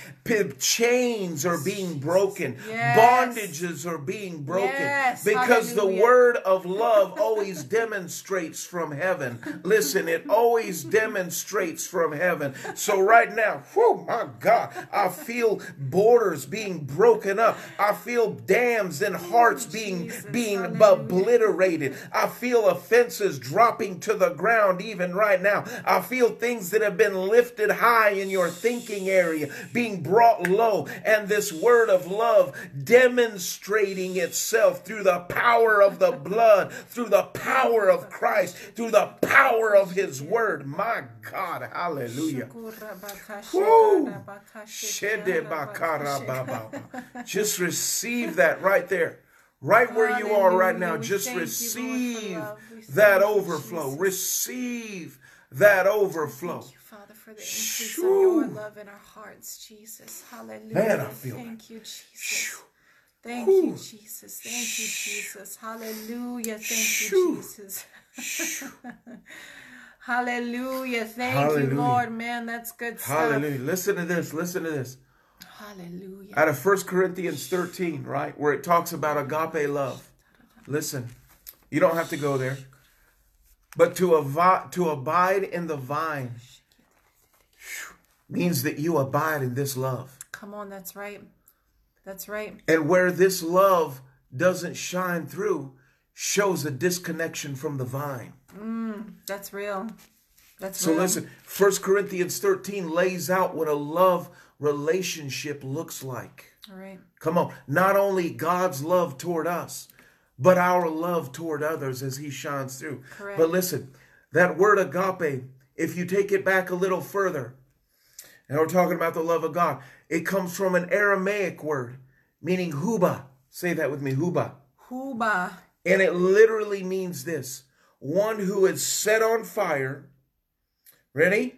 Chains are being broken, bondages are being broken because the word of love always demonstrates from heaven. Listen, it always demonstrates from heaven. So right now, whew, my God, I feel borders being broken up. I feel dams and hearts being being obliterated. I feel offenses dropping to the ground even right now. I feel things that have been lifted high in your thinking area being brought low, and this word of love demonstrating itself through the power of the blood, through the power of Christ, through the power of His word. My God, hallelujah. Woo! Just receive that right there. Right where you are right now, We just you, receive love. We thank that overflow. Jesus. Receive that overflow. Thank you, Father, for the increase of your love in our hearts, Jesus. Hallelujah. Man, I feel Thank you, Jesus. Shoo. Thank you, Jesus. Thank you, Jesus. Hallelujah. Thank you, Jesus. [laughs] Hallelujah. Thank Hallelujah. you, Lord. Man, that's good stuff. Hallelujah. Listen to this. Listen to this. Hallelujah. Out of 1 Corinthians 13, right? Where it talks about agape love. Listen, you don't have to go there. But to, avi- to abide in the vine means that you abide in this love. Come on, that's right. That's right. And where this love doesn't shine through shows a disconnection from the vine. Mm, that's real. That's real. So real. listen, 1 Corinthians 13 lays out what a love relationship looks like. All right. Come on, not only God's love toward us, but our love toward others as He shines through. Correct. But listen, that word agape, if you take it back a little further, and we're talking about the love of God, it comes from an Aramaic word meaning huba. Say that with me, huba. Huba. And it literally means this one who is set on fire. Ready?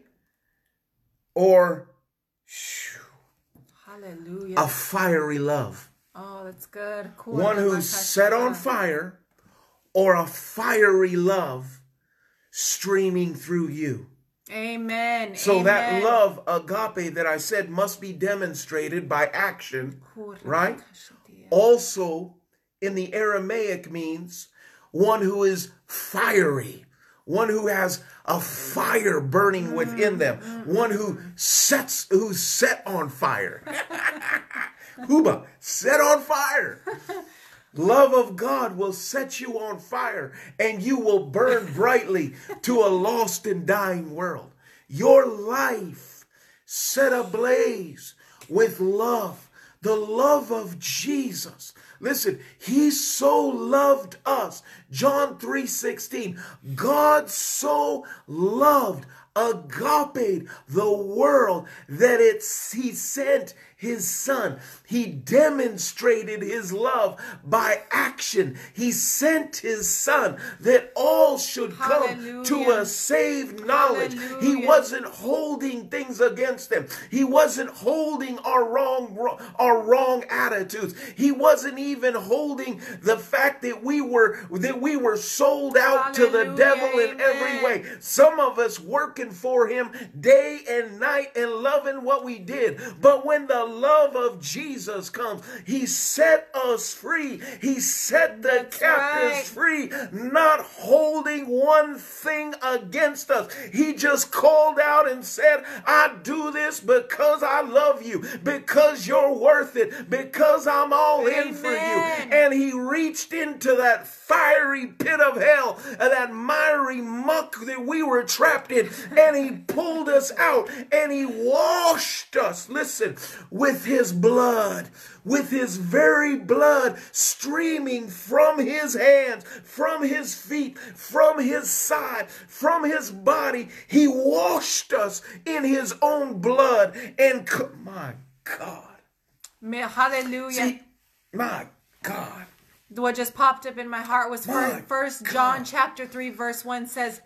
Or Hallelujah. a fiery love. Oh, that's good. Cool. One who's set on fire or a fiery love streaming through you. Amen. So that love, agape, that I said must be demonstrated by action, right? Also in the Aramaic means one who is fiery, one who has a fire burning within them, one who sets who's set on fire. [laughs] Huba, set on fire. Love of God will set you on fire and you will burn brightly to a lost and dying world. Your life set ablaze with love, the love of Jesus. Listen, he so loved us. John 3:16. God so loved agape the world that it's he sent his son. He demonstrated his love by action. He sent his son that all should come to a saved knowledge. He wasn't holding things against them. He wasn't holding our wrong our wrong attitudes. He wasn't even holding the fact that we were that we were sold out to the Hallelujah. devil in every way. Some of us working for him day and night and loving what we did. But when the love of Jesus comes, he set us free. He set the That's captives right. free, not holding one thing against us. He just called out and said, I do this because I love you, because you're worth it, because I'm all in for you. And he reached into that fiery pit of hell, that miry muck that we were trapped in, and he pulled us out and he washed us, listen, with his blood, with his very blood streaming from his hands, from his feet, from his side, from his body. He washed us in his own blood. And co- my God, May- Hallelujah. see, my God. what just popped up in my heart was My fir- first John chapter 3 verse 1 says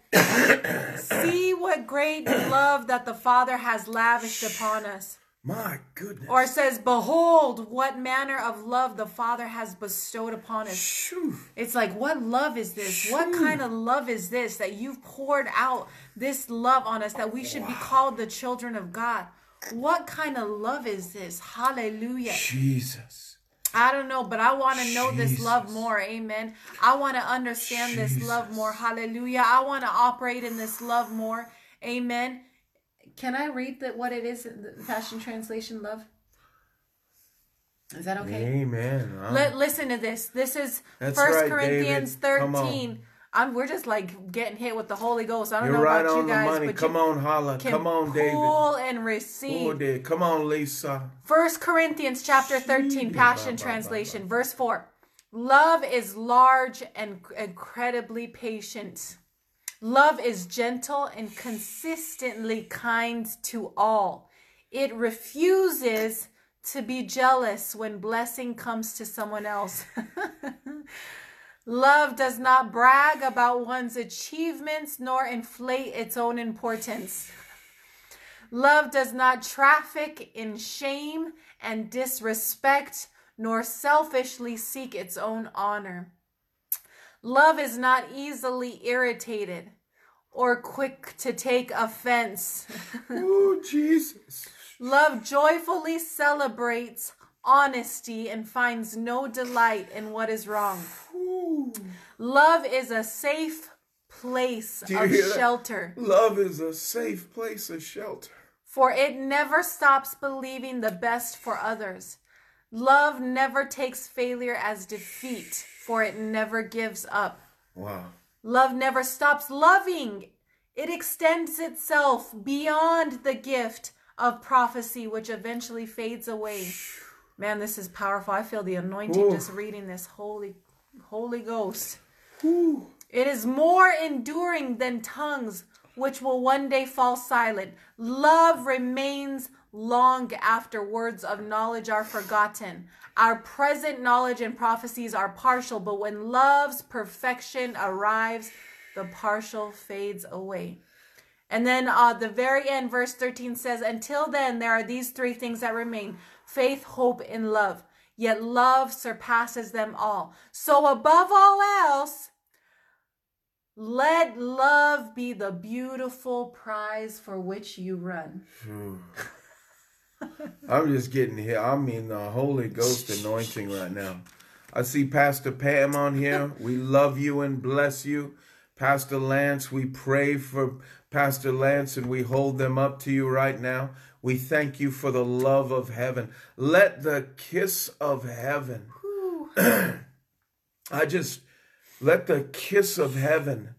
see what great love that the father has lavished upon us My goodness. or says behold what manner of love the father has bestowed upon us Phew. it's like what love is this what kind of love is this that you've poured out this love on us that we should be called the children of God what kind of love is this hallelujah Jesus. I don't know, but I want to know this love more. Amen. I want to understand this love more. Hallelujah. I want to operate in this love more. Amen. Can I read the, what it is, the Passion Translation love? Is that okay? Amen. Li- listen to this. This is First right, Corinthians David. 13. I'm, we're just like getting hit with the Holy Ghost. I don't You're know right about on you guys, but Come on, holla. Come on, David. pull and receive. Oh, David. Come on, Lisa. First Corinthians chapter 13, Shee, Passion Translation, verse 4. Love is large and incredibly patient. Love is gentle and consistently kind to all. It refuses to be jealous when blessing comes to someone else. [laughs] Love does not brag about one's achievements nor inflate its own importance. Love does not traffic in shame and disrespect, nor selfishly seek its own honor. Love is not easily irritated or quick to take offense. [laughs] Oh, Jesus. Love joyfully celebrates honesty and finds no delight in what is wrong. Ooh. Love is a safe place of that? shelter. Love is a safe place of shelter. For it never stops believing the best for others. Love never takes failure as defeat, for it never gives up. Wow. Love never stops loving. It extends itself beyond the gift of prophecy, which eventually fades away. Man, this is powerful. I feel the anointing Ooh. just reading this. Holy, Holy Ghost. Ooh. It is more enduring than tongues, which will one day fall silent. Love remains long after words of knowledge are forgotten. Our present knowledge and prophecies are partial, but when love's perfection arrives, the partial fades away. And then uh, the very end, verse 13 says, Until then, there are these three things that remain faith, hope, and love. Yet love surpasses them all. So, above all else, let love be the beautiful prize for which you run. Phew. I'm just getting here. I'm in the Holy Ghost anointing right now. I see Pastor Pam on here. We love you and bless you. Pastor Lance, we pray for Pastor Lance and we hold them up to you right now. We thank you for the love of heaven. Let the kiss of heaven, [clears throat] I just let the kiss of heaven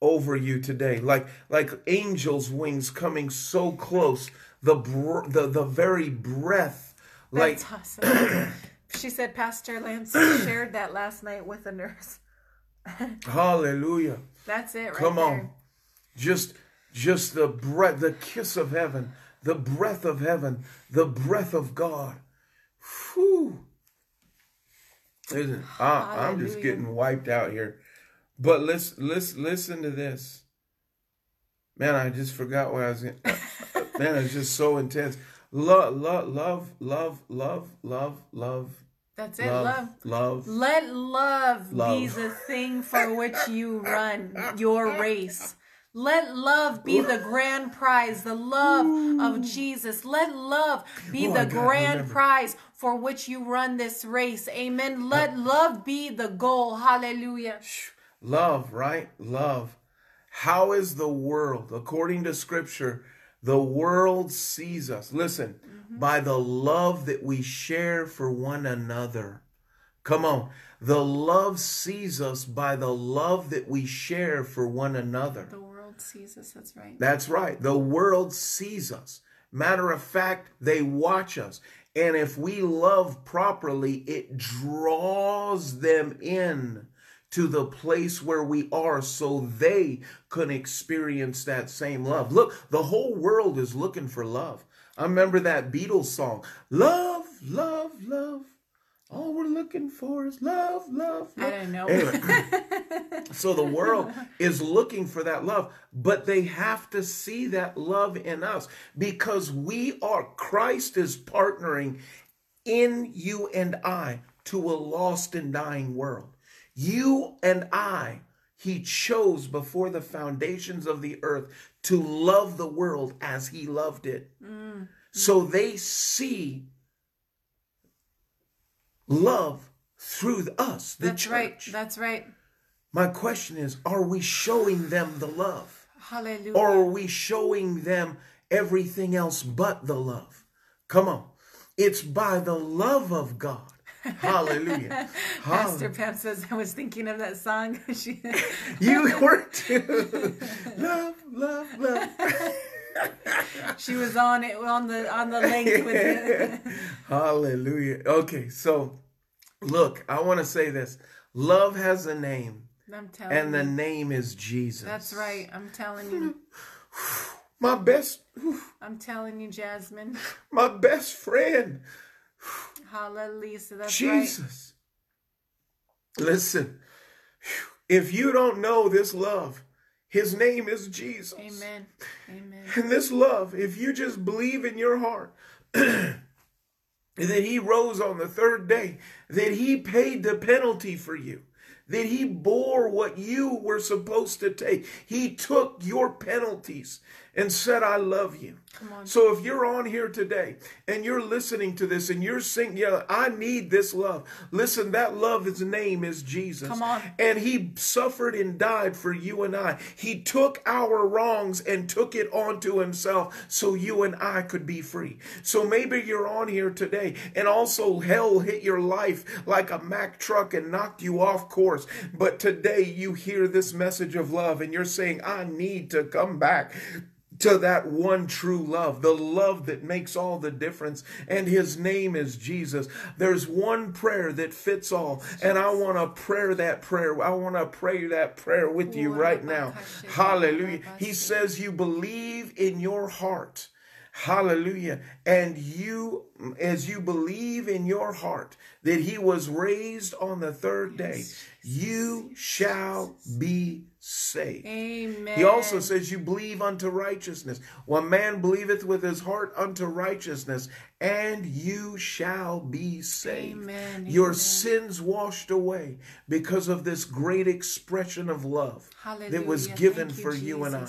over you today, like like angels' wings coming so close, the br- the the very breath, like That's awesome. [clears throat] she said Pastor Lance [clears throat] shared that last night with a nurse. [laughs] hallelujah. That's it right Come there. on. Just just the breath, the kiss of heaven, the breath of heaven, the breath of God. Whew. Listen, I, ah, I'm just getting wiped out here. But let's let's listen to this. Man, I just forgot what I was. Gonna, uh, uh, man, it's just so intense. Love, love, love, love, love, love, love, That's it. love, Love. love. Let love, be the thing for which you run your race. Let love be the grand prize, the love of Jesus. Let love be Oh, the gotta grand prize for which you run this race. Amen. Let love be the goal. Hallelujah. Love, right? Love. How is the world, according to scripture, the world sees us? Listen, mm-hmm. by the love that we share for one another. Come on. The love sees us by the love that we share for one another. The world sees us. That's right. That's right. The world sees us. Matter of fact, they watch us. And if we love properly, it draws them in to the place where we are so they can experience that same love. Look, the whole world is looking for love. I remember that Beatles song, Love, Love, Love. All we're looking for is love, love, I love. don't know. Anyway, [laughs] so the world is looking for that love, but they have to see that love in us because we are, Christ is partnering in you and I to a lost and dying world. You and I, He chose before the foundations of the earth to love the world as He loved it. Mm-hmm. So they see love through us, the That's church. right. That's right. My question is, are we showing them the love? Hallelujah. Or are we showing them everything else but the love? Come on. It's by the love of God. Hallelujah. [laughs] Pastor. Pam says, I was thinking of that song. [laughs] You [laughs] were too. love, love, love. she was on it on the on the link with it. Hallelujah. Okay, so look, I want to say this. Love has a name, I'm telling and the name is Jesus. That's right. I'm telling you. [sighs] My best, [sighs] I'm telling you, Jasmine. my best friend. Hallelujah. That's right. Jesus. Listen, if you don't know this love, his name is Jesus. Amen. Amen. And this love, if you just believe in your heart [clears throat] that he rose on the third day, that he paid the penalty for you, that he bore what you were supposed to take, he took your penalties and said, I love you. Come on. So if you're on here today and you're listening to this and you're saying, yeah, I need this love. Listen, that love, his name is Jesus. Come on. And he suffered and died for you and I. He took our wrongs and took it onto himself so you and I could be free. So maybe you're on here today and also hell hit your life like a Mack truck and knocked you off course. But today you hear this message of love and you're saying, I need to come back to that one true love, the love that makes all the difference. And his name is Jesus. There's one prayer that fits all. And I want to pray that prayer. I want to pray that prayer with you right now. Hallelujah. He says, You believe in your heart. Hallelujah. And you, as you believe in your heart that he was raised on the third day, you shall be saved. Amen. He also says, You believe unto righteousness. One man believeth with his heart unto righteousness, and you shall be saved. Amen, Your amen. sins washed away because of this great expression of love that was given Thank you, for you and I.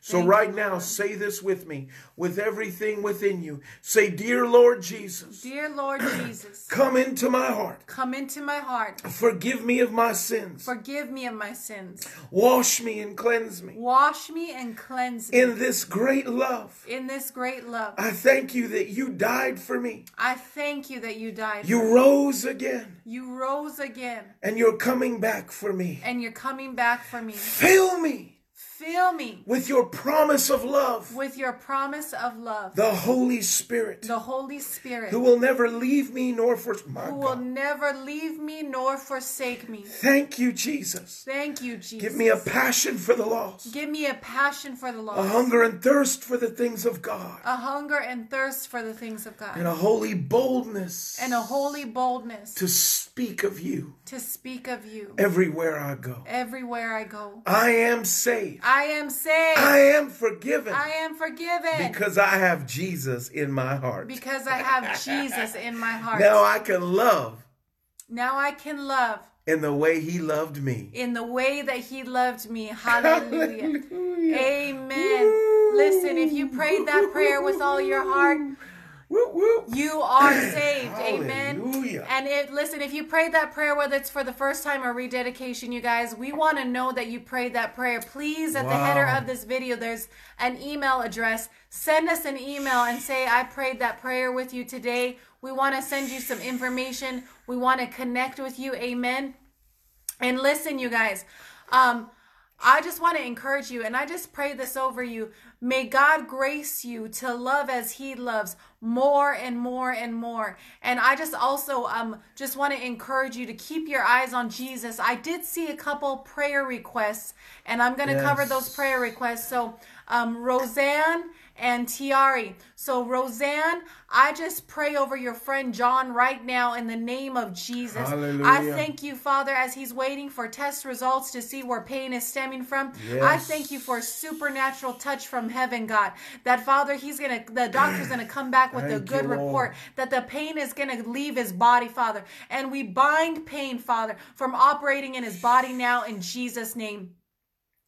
So, Thank right you, now, Lord. say this with me, with everything within you. Say, Dear Lord Jesus, Dear Lord Jesus, [clears throat] come into my heart. come into my heart. Forgive me of my sins. Forgive me of my sins. Wash me and cleanse me. Wash me and cleanse me In this great love, in this great love. I thank you that you died for me. I thank you that you died. You rose again, You rose again and you're coming back for me. and you're coming back for me. Fill me Fill me with your promise of love, with your promise of love. the Holy Spirit, The Holy Spirit who will never leave me nor forsake my who will never leave me nor forsake me. Thank you, Jesus. Thank you, Jesus. Give me a passion for the lost, Give me a passion for the lost. a hunger and thirst for the things of God, a hunger and thirst for the things of God. and a holy boldness and a holy boldness to speak of you to speak of you everywhere I go. everywhere I go. I am saved. I am saved. I am forgiven I am forgiven because I have Jesus in my heart. because I have Jesus in my heart. Now I can love Now I can love in the way he loved me. in the way that he loved me. Hallelujah. Hallelujah. Amen. Listen, if you prayed that prayer with all your heart, Whoop, whoop. you are [coughs] saved. Amen. And it listen, if you prayed that prayer, whether it's for the first time or rededication, you guys, we want to know that you prayed that prayer. Please, at the header of this video, there's an email address. Send us an email and say, I prayed that prayer with you today. We want to send you some information. We want to connect with you. Amen. And listen, you guys, um, I just want to encourage you, and I just pray this over you. May God grace you to love as He loves more and more and more. And I just also um just want to encourage you to keep your eyes on Jesus. I did see a couple prayer requests, and I'm going to cover those prayer requests. So, um, Roseanne and Tiari. So, Roseanne, I just pray over your friend John right now in the name of Jesus. I thank you, Father, as he's waiting for test results to see where pain is stemming from. I thank you for a supernatural touch from heaven, God. That, Father, he's going to, the doctor's going to come back with a good report, that the pain is going to leave his body, Father. And we bind pain, Father, from operating in his body now in Jesus' name.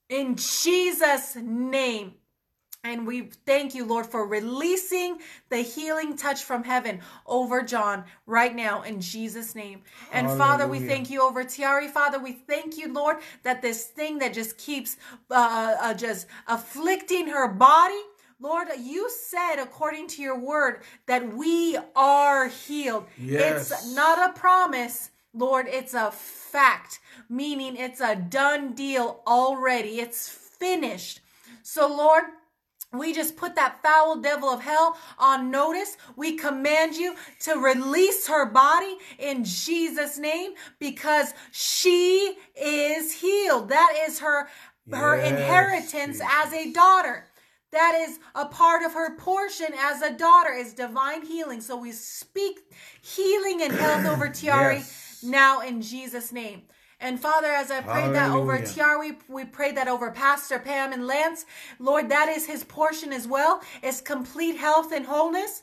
In Jesus' name. And we thank you, Lord, for releasing the healing touch from heaven over John right now in Jesus' name. And Father, we thank you over Tiari. Father, we thank you, Lord, that this thing that just keeps uh, uh, just afflicting her body. Lord, you said, according to your word, that we are healed. Yes. It's not a promise, Lord, it's a fact, meaning it's a done deal already. It's finished. So, Lord, we just put that foul devil of hell on notice. We command you to release her body in Jesus' name because she is healed. That is her her Yes, inheritance Jesus. as a daughter. That is a part of her portion as a daughter is divine healing. So we speak healing and health over Tiari Yes. now in Jesus' name. And Father, as I prayed that over Hallelujah. Tiara, we, we prayed that over Pastor Pam and Lance. Lord, that is his portion as well, is complete health and wholeness.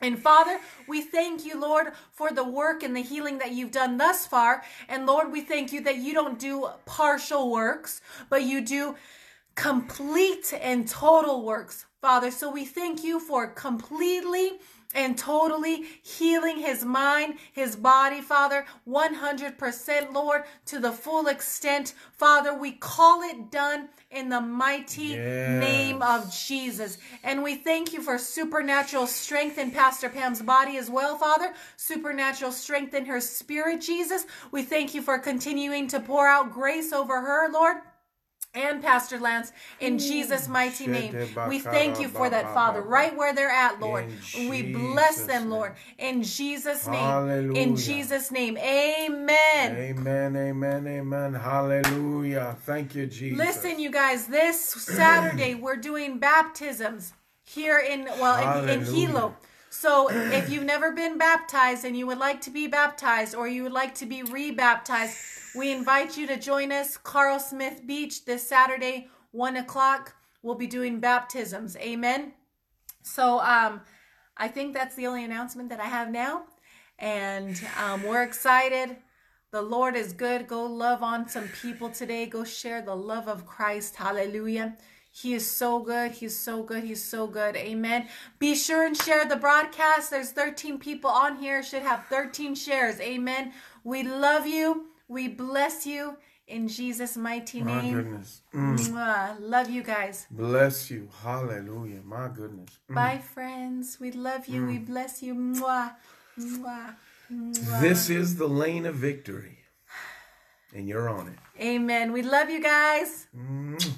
And Father, we thank you, Lord, for the work and the healing that you've done thus far. And Lord, we thank you that you don't do partial works, but you do complete and total works, Father. So we thank you for completely and totally healing his mind, his body, Father, 100%, Lord, to the full extent. Father, we call it done in the mighty Yes. name of Jesus. And we thank you for supernatural strength in Pastor Pam's body as well, Father. Supernatural strength in her spirit, Jesus. We thank you for continuing to pour out grace over her, Lord and Pastor Lance in Jesus' mighty name. We thank you for that, Father, right where they're at, Lord. In We bless them. Lord, in Jesus' name. Hallelujah. In Jesus' name. Amen. Amen, amen, amen. Hallelujah. Thank you, Jesus. Listen, you guys, this Saturday we're doing baptisms here in well in, in Hilo. So if you've never been baptized and you would like to be baptized or you would like to be rebaptized, we invite you to join us, Carlsmith Beach, this Saturday, one o'clock. We'll be doing baptisms. Amen. So um I think that's the only announcement that I have now. And um, we're excited. The Lord is good. Go love on some people today. Go share the love of Christ. Hallelujah. He is so good. He's so good. He's so good. Amen. Be sure and share the broadcast. There's 13 people on here. Should have 13 shares. Amen. We love you. We bless you in Jesus' mighty name. My goodness. Mm. Love you guys. Bless you. Hallelujah. My goodness. Mm. Bye, friends. We love you. We bless you. Mwah. Mwah. Mwah. This is the lane of victory. And you're on it. Amen. We love you guys. Mm.